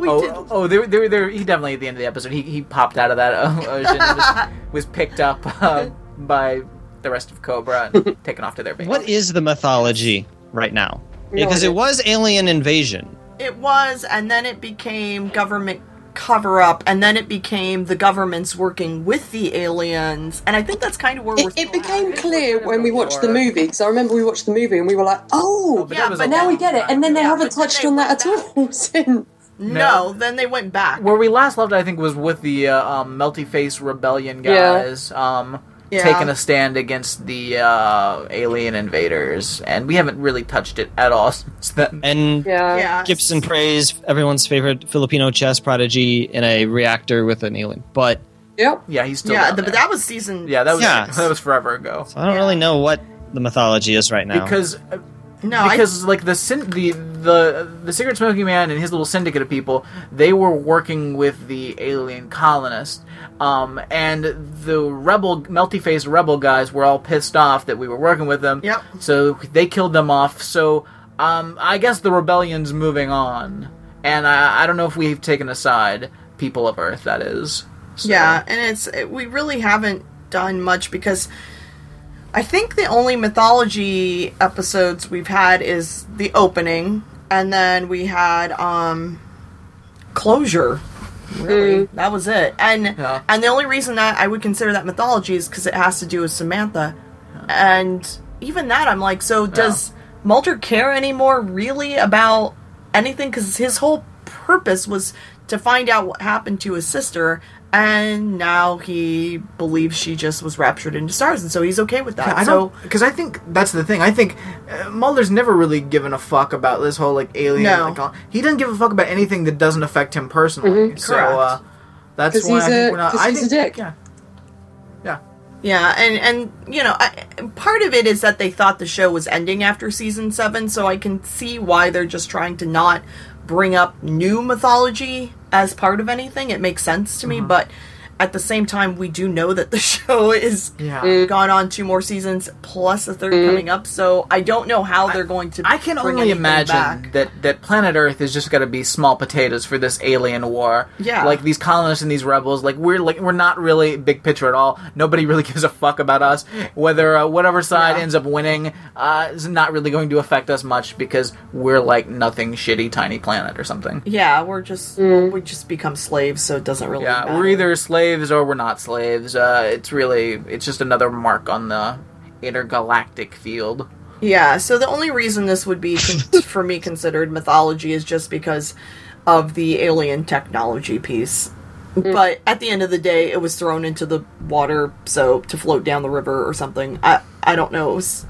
We did. Oh, oh, there, there, there. He definitely at the end of the episode, he, he popped out of that ocean, and was, was picked up uh, by the rest of Cobra and taken off to their base. What is the mythology right now? No Because it idea. was alien invasion. It was, and then it became government cover up, and then it became the government's working with the aliens, and I think that's kind of where we're. It, it became at. clear when we watched the movie because I remember we watched the movie and we were like, "Oh, but Yeah, but now we get it." And then they Yeah, haven't touched they on that at all since. No, then they went back. Where we last left, I think, was with the uh, um, Melty Face Rebellion Yeah. guys. Um, Yeah. taking a stand against the uh, alien invaders, and we haven't really touched it at all since then. And Yeah. yeah. Gibson Praise everyone's favorite Filipino chess prodigy in a reactor with an alien. But Yep. Yeah, he's still Yeah, down the, but that was season. yeah, that was Yeah. that was forever ago. I don't really know what the mythology is right now. Because No, I- because like the syn- the the the secret smoking man and his little syndicate of people they were working with the alien colonist um and the rebel melty faced rebel guys were all pissed off that we were working with them. Yep. so they killed them off. So um i guess the rebellion's moving on. And i i don't know if we've taken aside people of earth that is. So- Yeah, and it's we really haven't done much because I think the only mythology episodes we've had is the opening, and then we had um closure. Really, that was it. And Yeah. and the only reason that I would consider that mythology is because it has to do with Samantha, and even that I'm like, so does Mulder care anymore really about anything? Because his whole purpose was to find out what happened to his sister, and now he believes she just was raptured into stars, and so he's okay with that. I so don't because I think that's the thing. I think uh, Mulder's never really given a fuck about this whole like alien. No. Like, he doesn't give a fuck about anything that doesn't affect him personally. So Correct. uh, that's 'Cause why he's I think a- we're not. 'cause I he's think, a dick. Yeah, yeah. Yeah, and and you know, I, part of it is that they thought the show was ending after season seven, so I can see why they're just trying to not bring up new mythology as part of anything. It makes sense to me, Mm-hmm. but at the same time, we do know that the show is Yeah. gone on two more seasons plus a 3rd coming up. So I don't know how they're going to. I can bring only imagine back. that, that planet Earth is just going to be small potatoes for this alien war. Yeah. like these colonists and these rebels. Like we're like we're not really big picture at all. Nobody really gives a fuck about us. Whether uh, whatever side Yeah. ends up winning uh, is not really going to affect us much because we're like nothing shitty tiny planet or something. Yeah, we're just we just become slaves, so it doesn't really. Yeah, matter. we're either slaves or we're not slaves. Uh, it's really it's just another mark on the intergalactic field. Yeah, so the only reason this would be con- for me considered mythology is just because of the alien technology piece. But at the end of the day, it was thrown into the water, so to float down the river or something. I I don't know. It was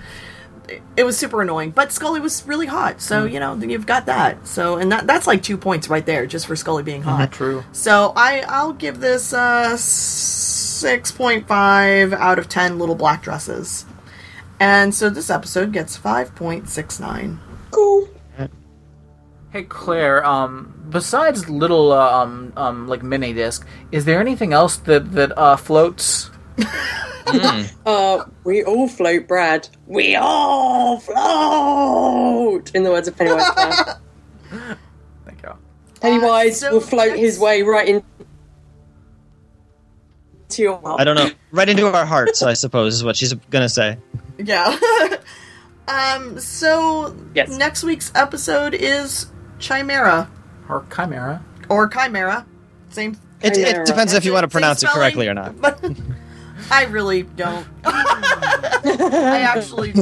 it was super annoying. But Scully was really hot, so you know you've got that. So and that that's like two points right there just for Scully being hot. True. So I I'll give this uh six point five out of ten little black dresses. And so this episode gets five point six nine. Cool. Hey Claire, um, besides little uh, um um like mini disc, is there anything else that that uh floats? Uh, we all float, Brad. We all float. In the words of Pennywise. Thank you. Pennywise Uh, so will float his way right in. To your mouth. I don't know. Right into our hearts, I suppose, is what she's gonna say. Yeah. um. So Yes. next week's episode is Chimera Or chimera. or Chimera. Same. It, Chimera. it depends if you want to pronounce it correctly or not. But I really don't. I actually.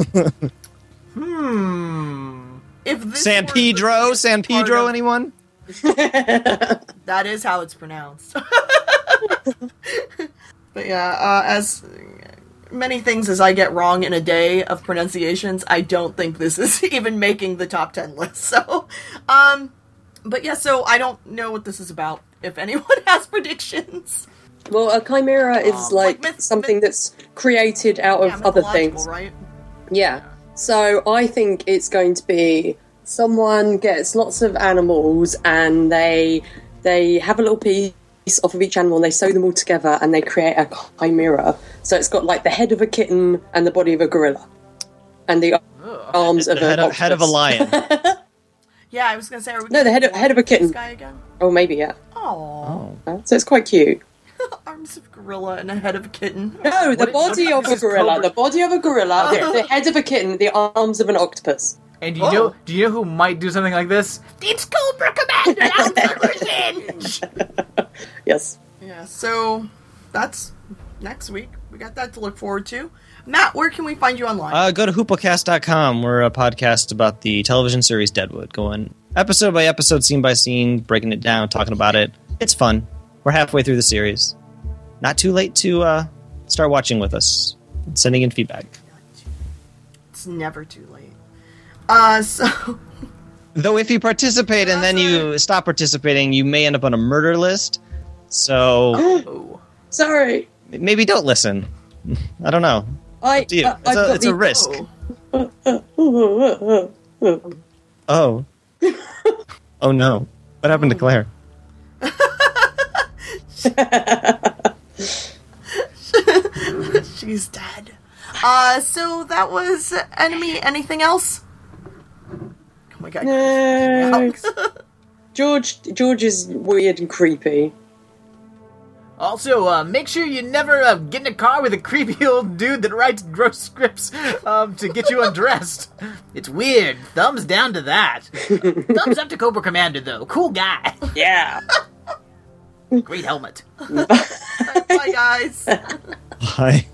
Hmm. If this San were Pedro, San Pedro, of- anyone? That is how it's pronounced. but yeah, uh, as many things as I get wrong in a day of pronunciations, I don't think this is even making the top 10 list. So, um, but yeah, so I don't know what this is about. If anyone has predictions, Well, a chimera is Um, like like myth- something myth- that's created out of yeah, other things. right? Yeah. So I think it's going to be someone gets lots of animals and they they have a little piece off of each animal and they sew them all together and they create a chimera. So it's got like the head of a kitten and the body of a gorilla. And the arms of The head an of, head of a lion. Yeah, I was gonna say, are we No, the head of- head of a kitten. This guy again? Oh, maybe, yeah. Oh, Uh, So it's quite cute. arms of gorilla and a head of a kitten. No, the body of a gorilla. Cobra- The body of a gorilla, the, the head of a kitten, the arms of an octopus. And do you Oh. know do you know who might do something like this? It's Cobra Commander out for revenge! Yes. Yeah, so that's next week. We got that to look forward to. Matt, where can we find you online? Uh, go to hooplecast.com. We're a podcast about the television series Deadwood. going episode by episode, scene by scene, breaking it down, talking about it. It's fun. We're halfway through the series. Not too late to uh, start watching with us, and sending in feedback. It's never too late. Uh, so Though if you participate and then you stop participating, you may end up on a murder list. So Oh. Sorry. maybe don't listen. I don't know. I, To you. uh, It's I've a, it's a risk. oh, Oh. oh no. What happened to Claire? She's dead. Uh, so that was En Ami. Anything else? Oh my god. No. George, George is weird and creepy. Also, uh, make sure you never uh, get in a car with a creepy old dude that writes gross scripts um, to get you undressed. It's weird. Thumbs down to that. Thumbs up to Cobra Commander, though. Cool guy. Yeah. Great helmet. Bye, guys. Hi.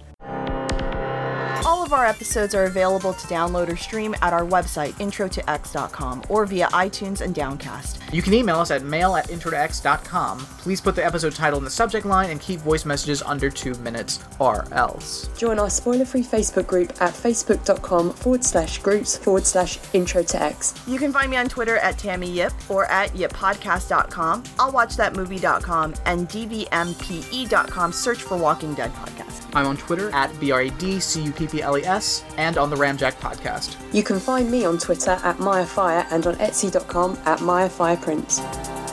All of our episodes are available to download or stream at our website, introtox.com, or via iTunes and Downcast. You can email us at mail at introtox.com. Please put the episode title in the subject line and keep voice messages under two minutes or else. Join our spoiler free Facebook group at facebook.com forward slash groups forward slash intro to X. You can find me on Twitter at Tammy Yip or at yippodcast.com, I'll watch that movie.com, and dvmpe.com. Search for Walking Dead Podcast. I'm on Twitter at B-R-E-D-C-U-P-P-L-E-S and on the Ramjack podcast. You can find me on Twitter at MayaFire and on Etsy.com at MayaFirePrints.